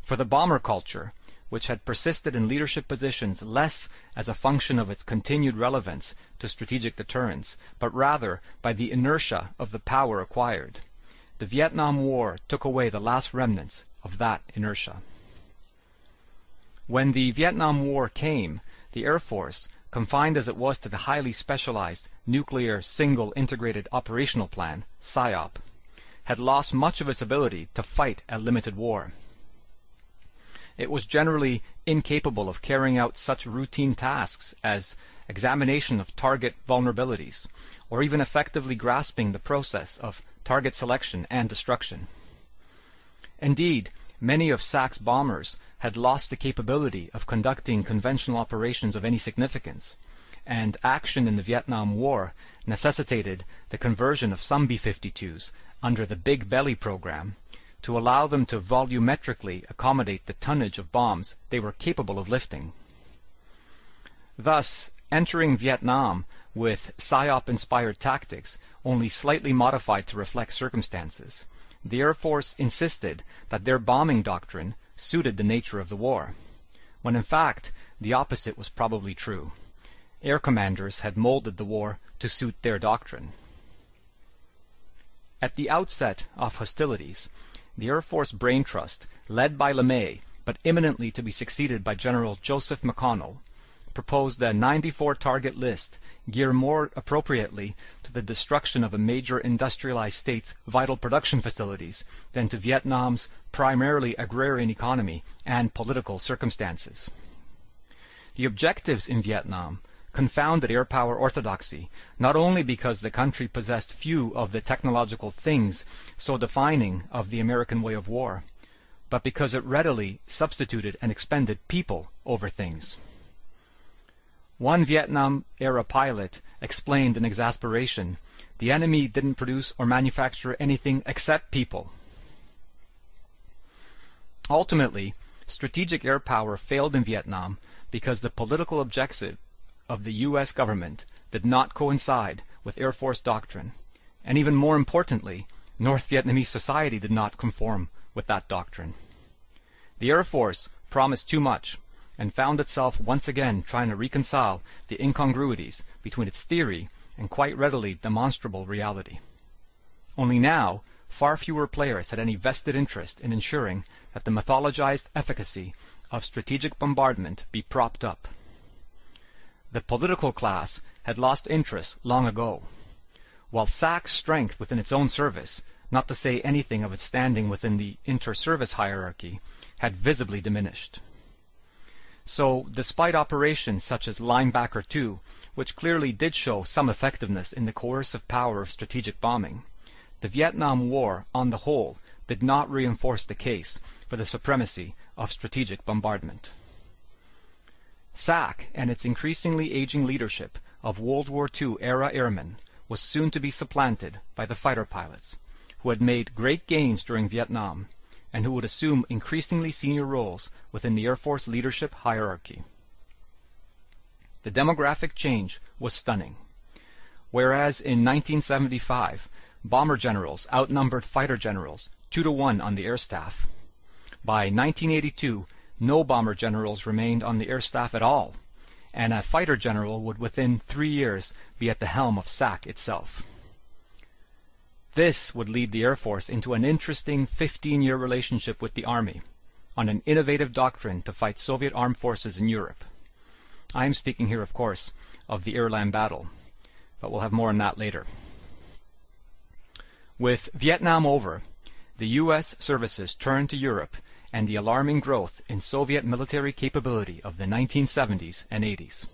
For the bomber culture, which had persisted in leadership positions less as a function of its continued relevance to strategic deterrence, but rather by the inertia of the power acquired. The Vietnam War took away the last remnants of that inertia. When the Vietnam War came, the Air Force, confined as it was to the highly specialized Nuclear Single Integrated Operational Plan, SIOP, had lost much of its ability to fight a limited war. It was generally incapable of carrying out such routine tasks as examination of target vulnerabilities, or even effectively grasping the process of target selection and destruction. Indeed, many of SAC's bombers had lost the capability of conducting conventional operations of any significance, and action in the Vietnam War necessitated the conversion of some B-52s under the Big Belly program to allow them to volumetrically accommodate the tonnage of bombs they were capable of lifting. Thus, entering Vietnam with SIOP-inspired tactics, only slightly modified to reflect circumstances, the Air Force insisted that their bombing doctrine suited the nature of the war, when in fact the opposite was probably true. Air commanders had molded the war to suit their doctrine. At the outset of hostilities, the Air Force Brain Trust, led by LeMay, but imminently to be succeeded by General Joseph McConnell, proposed a 94 target list geared more appropriately to the destruction of a major industrialized state's vital production facilities than to Vietnam's primarily agrarian economy and political circumstances. The objectives in Vietnam confounded air power orthodoxy, not only because the country possessed few of the technological things so defining of the American way of war, but because it readily substituted and expended people over things. One Vietnam-era pilot explained in exasperation, the enemy didn't produce or manufacture anything except people. Ultimately, strategic air power failed in Vietnam because the political objective of the U.S. government did not coincide with Air Force doctrine, and even more importantly, North Vietnamese society did not conform with that doctrine. The Air Force promised too much and found itself once again trying to reconcile the incongruities between its theory and quite readily demonstrable reality. Only now, far fewer players had any vested interest in ensuring that the mythologized efficacy of strategic bombardment be propped up. The political class had lost interest long ago, while SAC's strength within its own service, not to say anything of its standing within the inter-service hierarchy, had visibly diminished. So, despite operations such as Linebacker 2, which clearly did show some effectiveness in the coercive power of strategic bombing, the Vietnam War, on the whole, did not reinforce the case for the supremacy of strategic bombardment. SAC and its increasingly aging leadership of World War II era airmen was soon to be supplanted by the fighter pilots, who had made great gains during Vietnam and who would assume increasingly senior roles within the Air Force leadership hierarchy. The demographic change was stunning. Whereas in 1975, bomber generals outnumbered fighter generals two to one on the air staff, by 1982 no bomber generals remained on the air staff at all, and a fighter general would within three years be at the helm of SAC itself. This would lead the Air Force into an interesting 15-year relationship with the Army on an innovative doctrine to fight Soviet armed forces in Europe. I am speaking here, of course, of the Airland battle, but we'll have more on that later. With Vietnam over, the U.S. services turned to Europe and the alarming growth in Soviet military capability of the 1970s and 80s.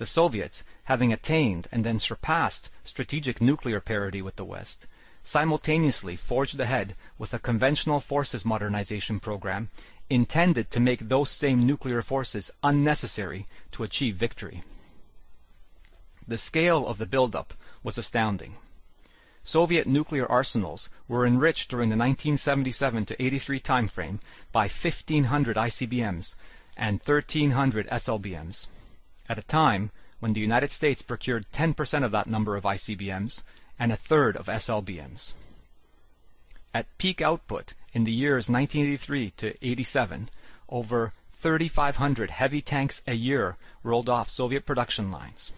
The Soviets, having attained and then surpassed strategic nuclear parity with the West, simultaneously forged ahead with a conventional forces modernization program intended to make those same nuclear forces unnecessary to achieve victory. The scale of the buildup was astounding. Soviet nuclear arsenals were enriched during the 1977 to 83 timeframe by 1,500 ICBMs and 1,300 SLBMs, at a time when the United States procured 10% of that number of ICBMs and a third of SLBMs. At peak output in the years 1983 to 87, over 3,500 heavy tanks a year rolled off Soviet production lines.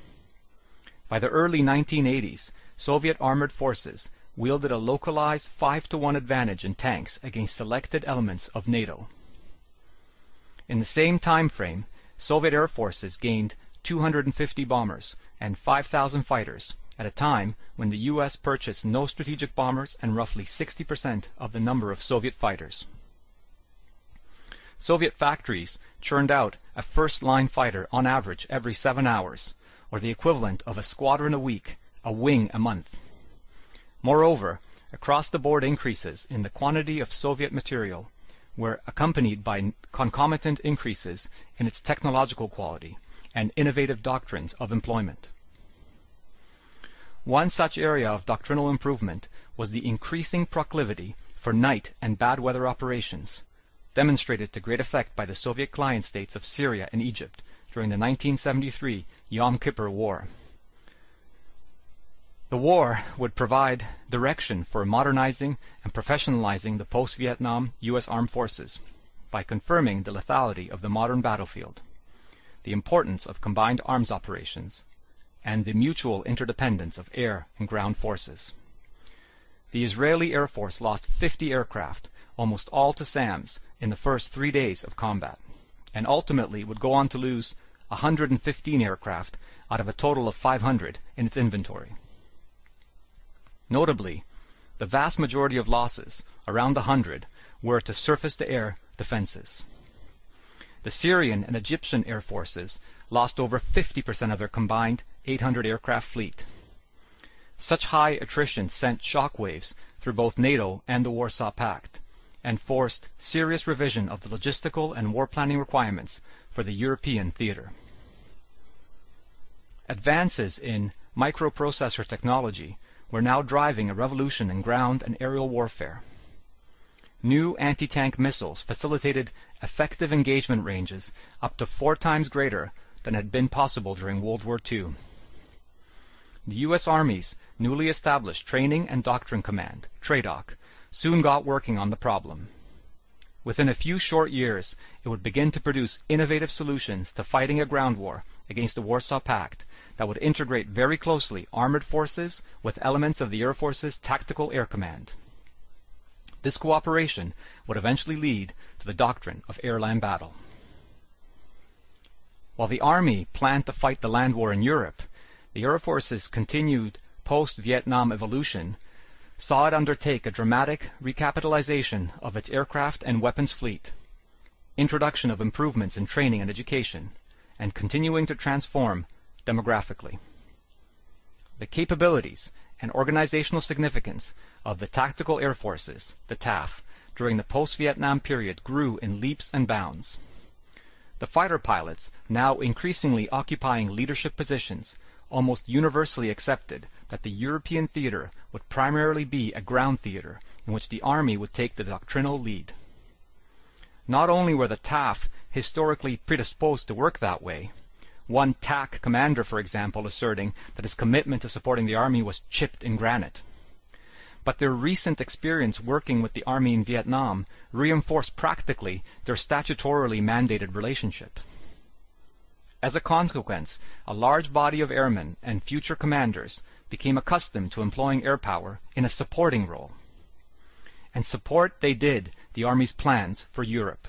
By the early 1980s, Soviet armored forces wielded a localized 5 to 1 advantage in tanks against selected elements of NATO. In the same time frame, Soviet air forces gained 250 bombers and 5,000 fighters at a time when the US purchased no strategic bombers and roughly 60% of the number of Soviet fighters. Soviet factories churned out a first-line fighter on average every seven hours, or the equivalent of a squadron a week, a wing a month. Moreover, across-the-board increases in the quantity of Soviet material were accompanied by concomitant increases in its technological quality and innovative doctrines of employment. One such area of doctrinal improvement was the increasing proclivity for night and bad weather operations, demonstrated to great effect by the Soviet client states of Syria and Egypt during the 1973 Yom Kippur War. The war would provide direction for modernizing and professionalizing the post-Vietnam U.S. Armed Forces by confirming the lethality of the modern battlefield, the importance of combined arms operations, and the mutual interdependence of air and ground forces. The Israeli Air Force lost 50 aircraft, almost all to SAMs, in the first three days of combat, and ultimately would go on to lose 115 aircraft out of a total of 500 in its inventory. Notably, the vast majority of losses, around a hundred, were to surface-to-air defenses. The Syrian and Egyptian air forces lost over 50% of their combined 800 aircraft fleet. Such high attrition sent shockwaves through both NATO and the Warsaw Pact, and forced serious revision of the logistical and war planning requirements for the European theater. Advances in microprocessor technology were now driving a revolution in ground and aerial warfare. New anti-tank missiles facilitated effective engagement ranges up to four times greater than had been possible during World War II. The U.S. Army's newly established Training and Doctrine Command, TRADOC, soon got working on the problem. Within a few short years, it would begin to produce innovative solutions to fighting a ground war against the Warsaw Pact that would integrate very closely armored forces with elements of the Air Force's Tactical Air Command. This cooperation would eventually lead to the doctrine of air-land battle. While the Army planned to fight the land war in Europe, the Air Force's continued post-Vietnam evolution saw it undertake a dramatic recapitalization of its aircraft and weapons fleet, introduction of improvements in training and education, and continuing to transform demographically. The capabilities and organizational significance of the Tactical Air Forces, the TAF, during the post-Vietnam period grew in leaps and bounds. The fighter pilots, now increasingly occupying leadership positions, almost universally accepted that the European theater would primarily be a ground theater in which the Army would take the doctrinal lead. Not only were the TAF historically predisposed to work that way, one TAC commander, for example, asserting that his commitment to supporting the Army was chipped in granite. But their recent experience working with the Army in Vietnam reinforced practically their statutorily mandated relationship. As a consequence, a large body of airmen and future commanders became accustomed to employing air power in a supporting role. And support they did the Army's plans for Europe.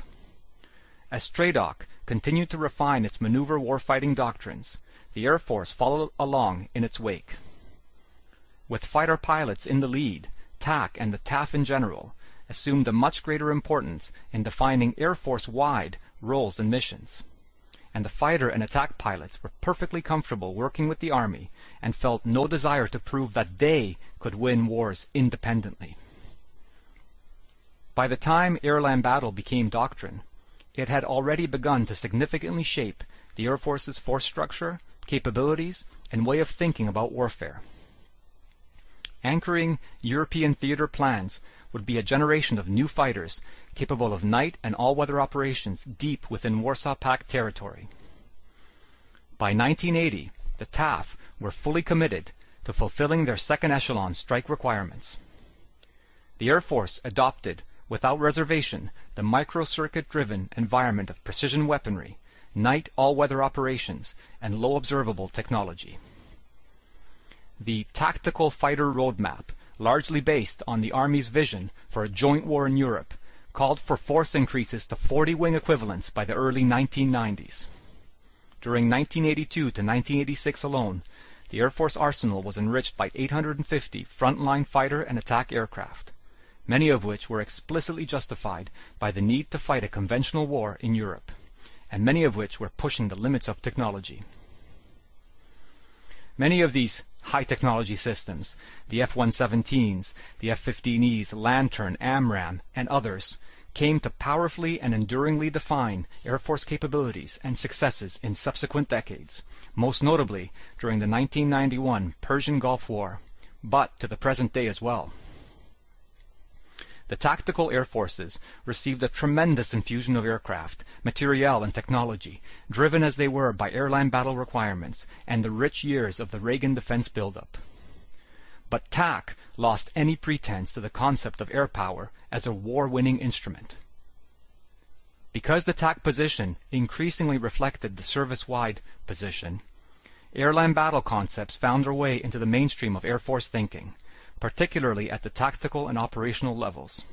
As TRADOC continued to refine its maneuver warfighting doctrines, the Air Force followed along in its wake. With fighter pilots in the lead, TAC and the TAF in general assumed a much greater importance in defining Air Force-wide roles and missions and the fighter and attack pilots were perfectly comfortable working with the Army and felt no desire to prove that they could win wars independently. By the time air-land battle became doctrine, it had already begun to significantly shape the Air Force's force structure, capabilities, and way of thinking about warfare. Anchoring European theater plans would be a generation of new fighters capable of night and all-weather operations deep within Warsaw Pact territory. By 1980, the TAF were fully committed to fulfilling their second echelon strike requirements. The Air Force adopted without reservation the microcircuit-driven environment of precision weaponry, night all-weather operations, and low observable technology. The Tactical Fighter Roadmap, largely based on the Army's vision for a joint war in Europe, called for force increases to 40 wing equivalents by the early 1990s. During 1982 to 1986 alone, the Air Force arsenal was enriched by 850 frontline fighter and attack aircraft, many of which were explicitly justified by the need to fight a conventional war in Europe, and many of which were pushing the limits of technology. Many of these high technology systems, the F-117s, the F-15Es, LANTIRN, AMRAAM, and others, came to powerfully and enduringly define Air Force capabilities and successes in subsequent decades, most notably during the 1991 Persian Gulf War, but to the present day as well. The tactical air forces received a tremendous infusion of aircraft, materiel, and technology, driven as they were by airland battle requirements and the rich years of the Reagan defense buildup. But TAC lost any pretense to the concept of air power as a war-winning instrument. Because the TAC position increasingly reflected the service-wide position, airland battle concepts found their way into the mainstream of Air Force thinking, particularly at the tactical and operational levels.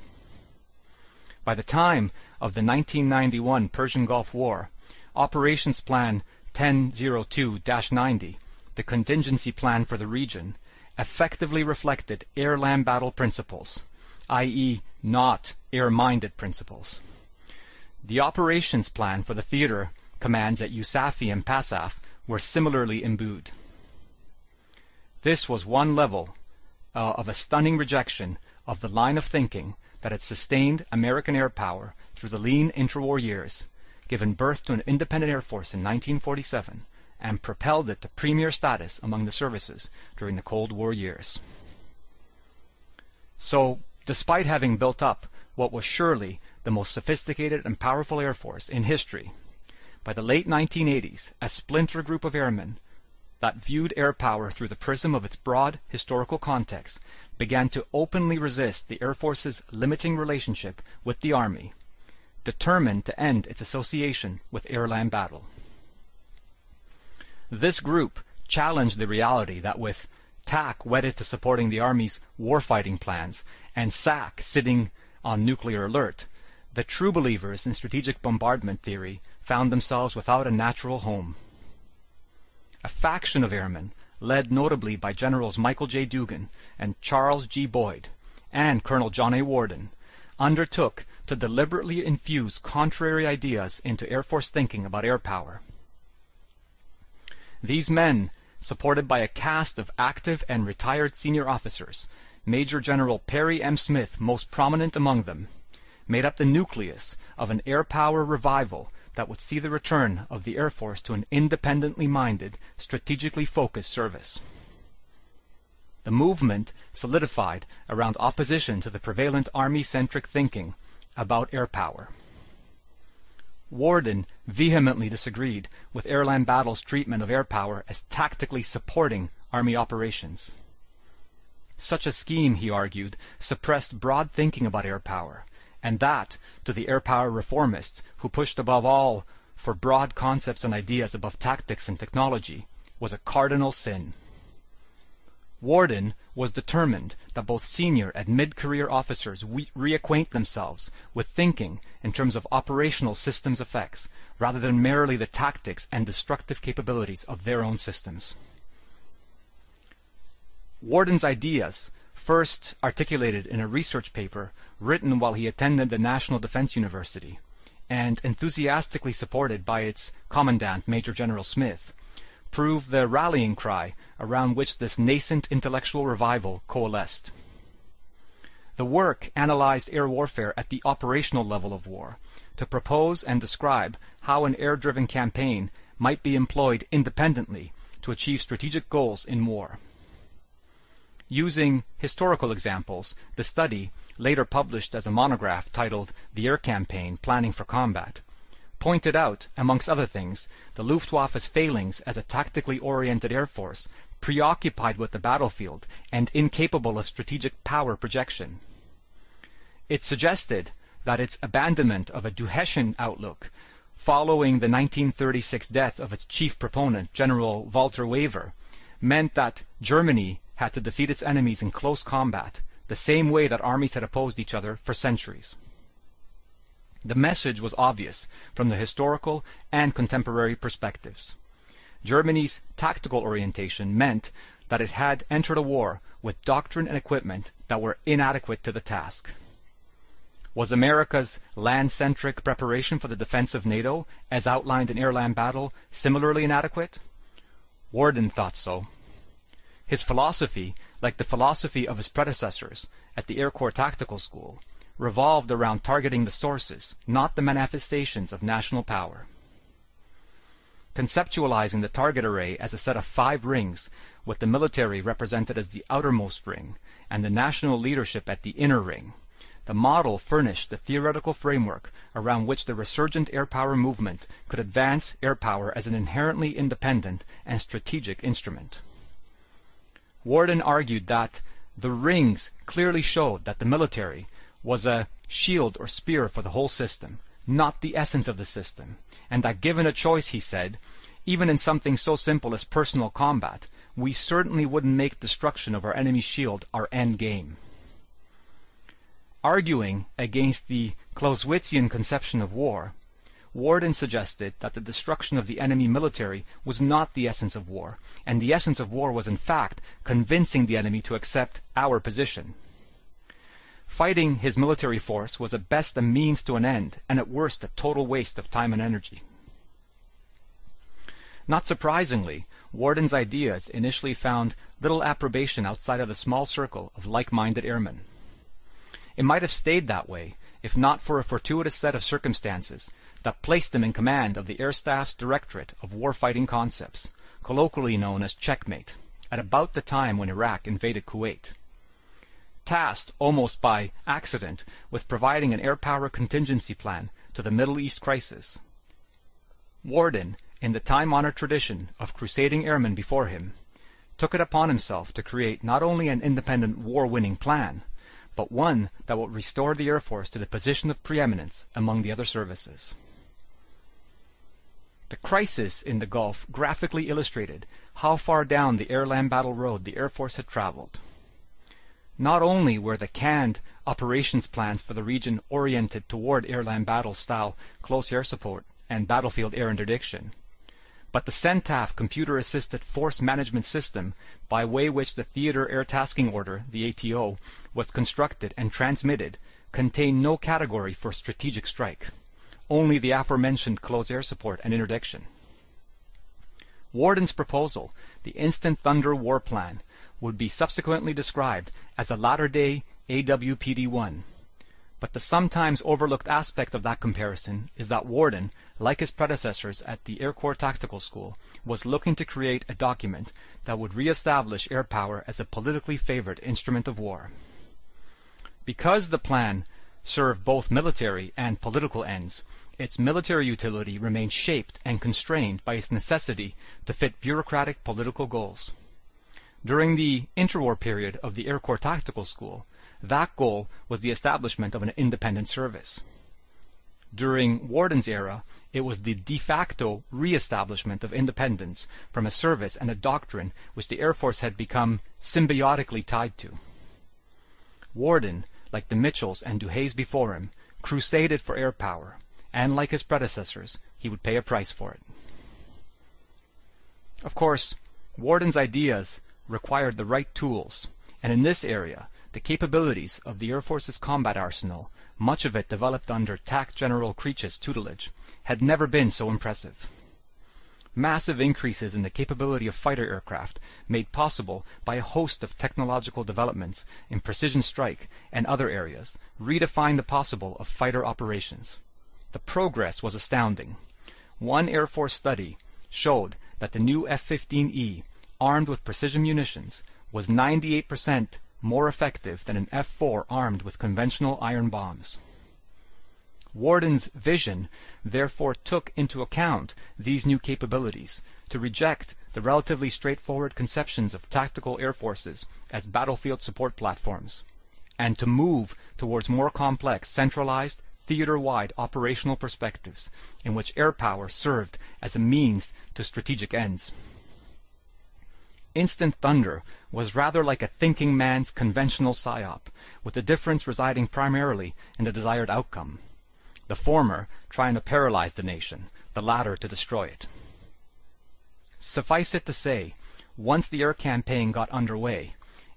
By the time of the 1991 Persian Gulf War, Operations Plan 1002-90, the contingency plan for the region, effectively reflected air-land battle principles, i.e. not air-minded principles. The operations plan for the theater commands at USAFE and PACAF were similarly imbued. This was one level uh, of a stunning rejection of the line of thinking that had sustained American air power through the lean interwar years, given birth to an independent Air Force in 1947, and propelled it to premier status among the services during the Cold War years. So, despite having built up what was surely the most sophisticated and powerful Air Force in history, by the late 1980s, a splinter group of airmen that viewed air power through the prism of its broad historical context began to openly resist the Air Force's limiting relationship with the Army, determined to end its association with airland battle. This group challenged the reality that with TAC wedded to supporting the Army's warfighting plans and SAC sitting on nuclear alert, the true believers in strategic bombardment theory found themselves without a natural home a faction of airmen, led notably by Generals Michael J. Dugan and Charles G. Boyd, and Colonel John A. Warden, undertook to deliberately infuse contrary ideas into Air Force thinking about air power. These men, supported by a cast of active and retired senior officers, Major General Perry M. Smith most prominent among them, made up the nucleus of an air power revival that would see the return of the Air Force to an independently minded, strategically focused service. The movement solidified around opposition to the prevalent Army-centric thinking about air power. Warden vehemently disagreed with Airland Battle's treatment of air power as tactically supporting Army operations. Such a scheme, he argued, suppressed broad thinking about air power, and that to the air power reformists who pushed above all for broad concepts and ideas above tactics and technology was a cardinal sin. Warden was determined that both senior and mid-career officers reacquaint themselves with thinking in terms of operational systems effects rather than merely the tactics and destructive capabilities of their own systems. Warden's ideas first articulated in a research paper written while he attended the National Defense University, and enthusiastically supported by its commandant, Major General Smith, proved the rallying cry around which this nascent intellectual revival coalesced. The work analyzed air warfare at the operational level of war to propose and describe how an air-driven campaign might be employed independently to achieve strategic goals in war. Using historical examples, the study, later published as a monograph titled The Air Campaign Planning for Combat, pointed out, amongst other things, the Luftwaffe's failings as a tactically oriented air force, preoccupied with the battlefield and incapable of strategic power projection. It suggested that its abandonment of a Douhetian outlook following the 1936 death of its chief proponent, General Walter Wever, meant that Germany had to defeat its enemies in close combat, the same way that armies had opposed each other for centuries. The message was obvious from the historical and contemporary perspectives. Germany's tactical orientation meant that it had entered a war with doctrine and equipment that were inadequate to the task. Was America's land-centric preparation for the defense of NATO, as outlined in Air-Land Battle, similarly inadequate? Warden thought so. His philosophy, like the philosophy of his predecessors at the Air Corps Tactical School, revolved around targeting the sources, not the manifestations of national power. Conceptualizing the target array as a set of five rings, with the military represented as the outermost ring, and the national leadership at the inner ring, the model furnished the theoretical framework around which the resurgent air power movement could advance air power as an inherently independent and strategic instrument. Warden argued that the rings clearly showed that the military was a shield or spear for the whole system, not the essence of the system, and that given a choice, he said, even in something so simple as personal combat, we certainly wouldn't make destruction of our enemy's shield our end game. Arguing against the Clausewitzian conception of war, Warden suggested that the destruction of the enemy military was not the essence of war, and the essence of war was in fact convincing the enemy to accept our position. Fighting his military force was at best a means to an end, and at worst a total waste of time and energy. Not surprisingly, Warden's ideas initially found little approbation outside of the small circle of like-minded airmen. It might have stayed that way, if not for a fortuitous set of circumstances that placed him in command of the Air Staff's Directorate of Warfighting Concepts, colloquially known as Checkmate, at about the time when Iraq invaded Kuwait tasked almost by accident with providing an air power contingency plan to the Middle East crisis. Warden, in the time-honored tradition of crusading airmen before him, took it upon himself to create not only an independent war-winning plan, but one that would restore the Air Force to the position of preeminence among the other services. The crisis in the Gulf graphically illustrated how far down the air-land battle road the Air Force had traveled. Not only were the canned operations plans for the region oriented toward airland battle style close air support and battlefield air interdiction, but the CENTAF computer-assisted force management system by way which the Theater Air Tasking Order, the ATO, was constructed and transmitted contained no category for strategic strike, only the aforementioned close air support and interdiction. Warden's proposal, the Instant Thunder War Plan, would be subsequently described as a latter-day AWPD-1. But the sometimes overlooked aspect of that comparison is that Warden, like his predecessors at the Air Corps Tactical School, was looking to create a document that would re-establish air power as a politically favored instrument of war. Because the plan served both military and political ends, its military utility remains shaped and constrained by its necessity to fit bureaucratic political goals. During the interwar period of the Air Corps Tactical School, that goal was the establishment of an independent service. During Warden's era, it was the de facto re-establishment of independence from a service and a doctrine which the Air Force had become symbiotically tied to. Warden, like the Mitchells and Douhets before him, crusaded for air power, and like his predecessors, he would pay a price for it. Of course, Warden's ideas required the right tools, and in this area, the capabilities of the Air Force's combat arsenal, much of it developed under TAC General Creech's tutelage, had never been so impressive. Massive increases in the capability of fighter aircraft, made possible by a host of technological developments in precision strike and other areas, redefined the possible of fighter operations. The progress was astounding. One Air Force study showed that the new F-15E armed with precision munitions was 98% more effective than an F-4 armed with conventional iron bombs. Warden's vision therefore took into account these new capabilities to reject the relatively straightforward conceptions of tactical air forces as battlefield support platforms, and to move towards more complex, centralized, theater-wide operational perspectives in which air power served as a means to strategic ends. Instant thunder was rather like a thinking man's conventional SIOP, with the difference residing primarily in the desired outcome. The former trying to paralyze the nation, the latter to destroy it. Suffice it to say, once the air campaign got underway,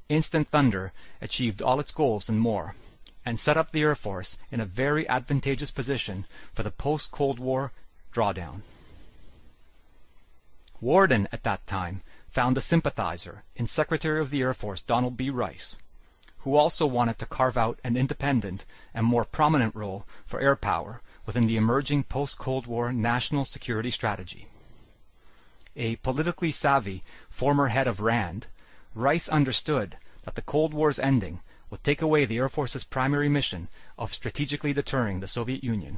Instant Thunder achieved all its goals and more, and set up the Air Force in a very advantageous position for the post-Cold War drawdown. Warden at that time, found a sympathizer in Secretary of the Air Force Donald B. Rice, who also wanted to carve out an independent and more prominent role for air power within the emerging post-Cold War national security strategy. A politically savvy former head of RAND, Rice understood that the Cold War's ending would take away the Air Force's primary mission of strategically deterring the Soviet Union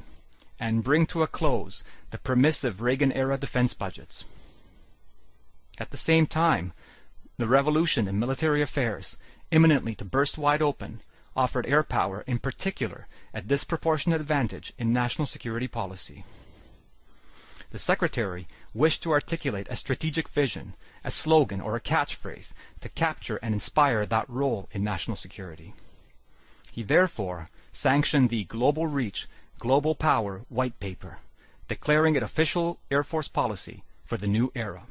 and bring to a close the permissive Reagan-era defense budgets. At the same time, the revolution in military affairs, imminently to burst wide open, offered air power in particular a disproportionate advantage in national security policy. The Secretary wished to articulate a strategic vision, a slogan or a catchphrase to capture and inspire that role in national security. He therefore sanctioned the Global Reach, Global Power White Paper, declaring it official Air Force policy for the new era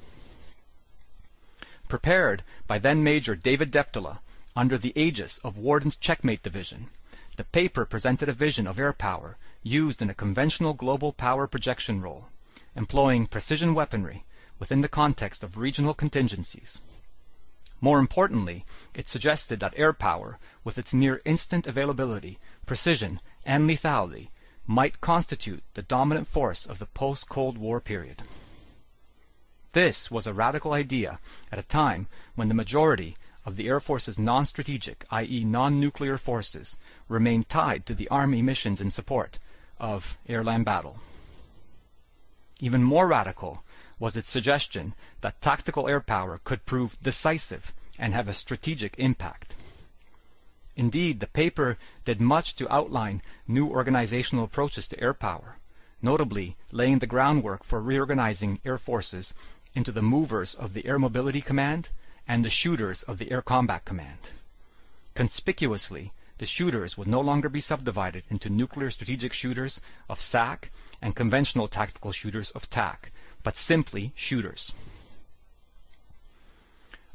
prepared by then Major David Deptula under the aegis of Warden's Checkmate Division. The paper presented a vision of air power used in a conventional global power projection role, employing precision weaponry within the context of regional contingencies. More importantly, it suggested that air power, with its near instant availability, precision, and lethality, might constitute the dominant force of the post-Cold War period. This was a radical idea at a time when the majority of the Air Force's non-strategic, i.e. non-nuclear forces, remained tied to the Army missions in support of airland battle. Even more radical was its suggestion that tactical air power could prove decisive and have a strategic impact. Indeed, the paper did much to outline new organizational approaches to air power, notably laying the groundwork for reorganizing air forces into the movers of the Air Mobility Command and the shooters of the Air Combat Command. Conspicuously, the shooters would no longer be subdivided into nuclear strategic shooters of SAC and conventional tactical shooters of TAC, but simply shooters.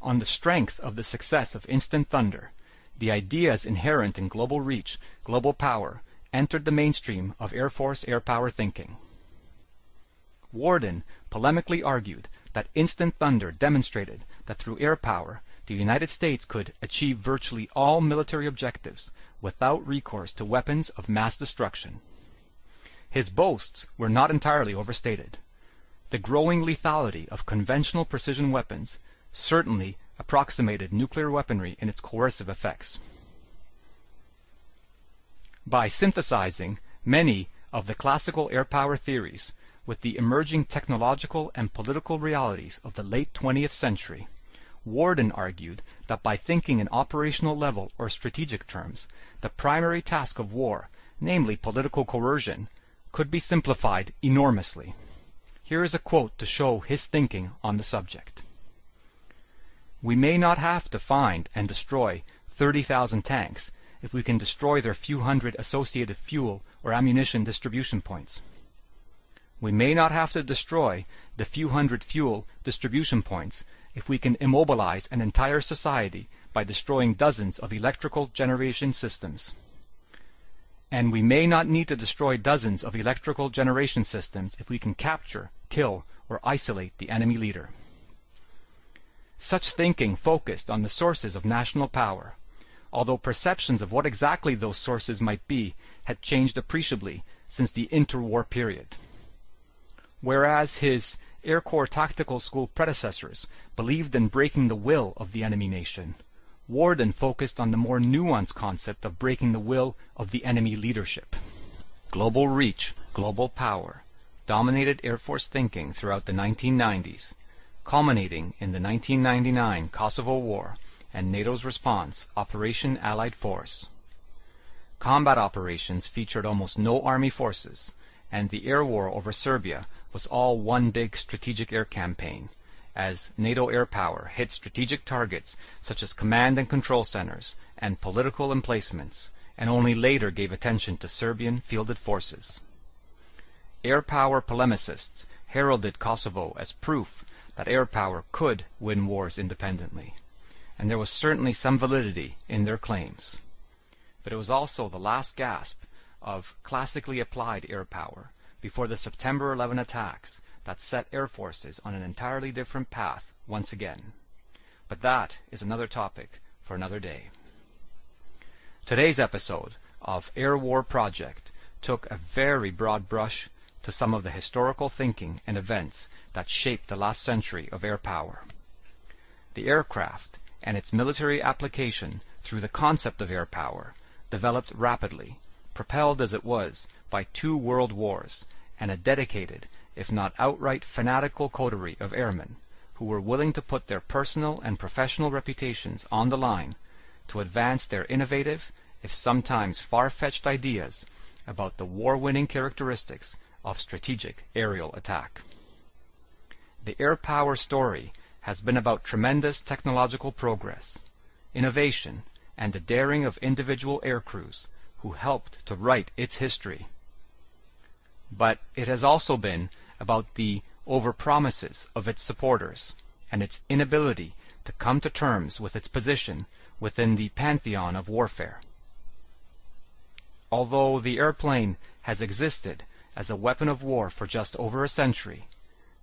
On the strength of the success of Instant Thunder, the ideas inherent in global reach, global power, entered the mainstream of Air Force air power thinking. Warden polemically argued that instant thunder demonstrated that through air power the United States could achieve virtually all military objectives without recourse to weapons of mass destruction. His boasts were not entirely overstated. The growing lethality of conventional precision weapons certainly approximated nuclear weaponry in its coercive effects. By synthesizing many of the classical air power theories with the emerging technological and political realities of the late 20th century, Warden argued that by thinking in operational level or strategic terms, the primary task of war, namely political coercion, could be simplified enormously. Here is a quote to show his thinking on the subject. We may not have to find and destroy 30,000 tanks if we can destroy their few hundred associated fuel or ammunition distribution points. We may not have to destroy the few hundred fuel distribution points if we can immobilize an entire society by destroying dozens of electrical generation systems. And we may not need to destroy dozens of electrical generation systems if we can capture, kill, or isolate the enemy leader. Such thinking focused on the sources of national power, although perceptions of what exactly those sources might be had changed appreciably since the interwar period whereas his Air Corps Tactical School predecessors believed in breaking the will of the enemy nation. Warden focused on the more nuanced concept of breaking the will of the enemy leadership. Global reach, global power, dominated Air Force thinking throughout the 1990s, culminating in the 1999 Kosovo War and NATO's response, Operation Allied Force. combat operations featured almost no army forces, and the air war over Serbia was all one big strategic air campaign, as NATO air power hit strategic targets such as command and control centers and political emplacements, and only later gave attention to Serbian fielded forces. Air power polemicists heralded Kosovo as proof that air power could win wars independently, and there was certainly some validity in their claims. But it was also the last gasp of classically applied air power before the September 11 attacks that set air forces on an entirely different path once again. But that is another topic for another day. Today's episode of Air War Project took a very broad brush to some of the historical thinking and events that shaped the last century of air power. The aircraft and its military application through the concept of air power developed rapidly, propelled as it was by two world wars and a dedicated, if not outright fanatical coterie of airmen who were willing to put their personal and professional reputations on the line to advance their innovative, if sometimes far-fetched ideas about the war-winning characteristics of strategic aerial attack. The air power story has been about tremendous technological progress, innovation, and the daring of individual air crews who helped to write its history. But it has also been about the overpromises of its supporters and its inability to come to terms with its position within the pantheon of warfare. Although the airplane has existed as a weapon of war for just over a century,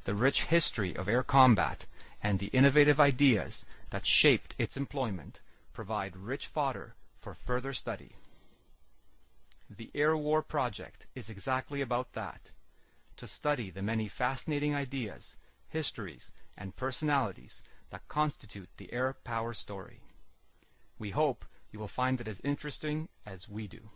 the rich history of air combat and the innovative ideas that shaped its employment provide rich fodder for further study. The Air War Project is exactly about that to study the many fascinating ideas, histories, and personalities that constitute the air power story. We hope you will find it as interesting as we do.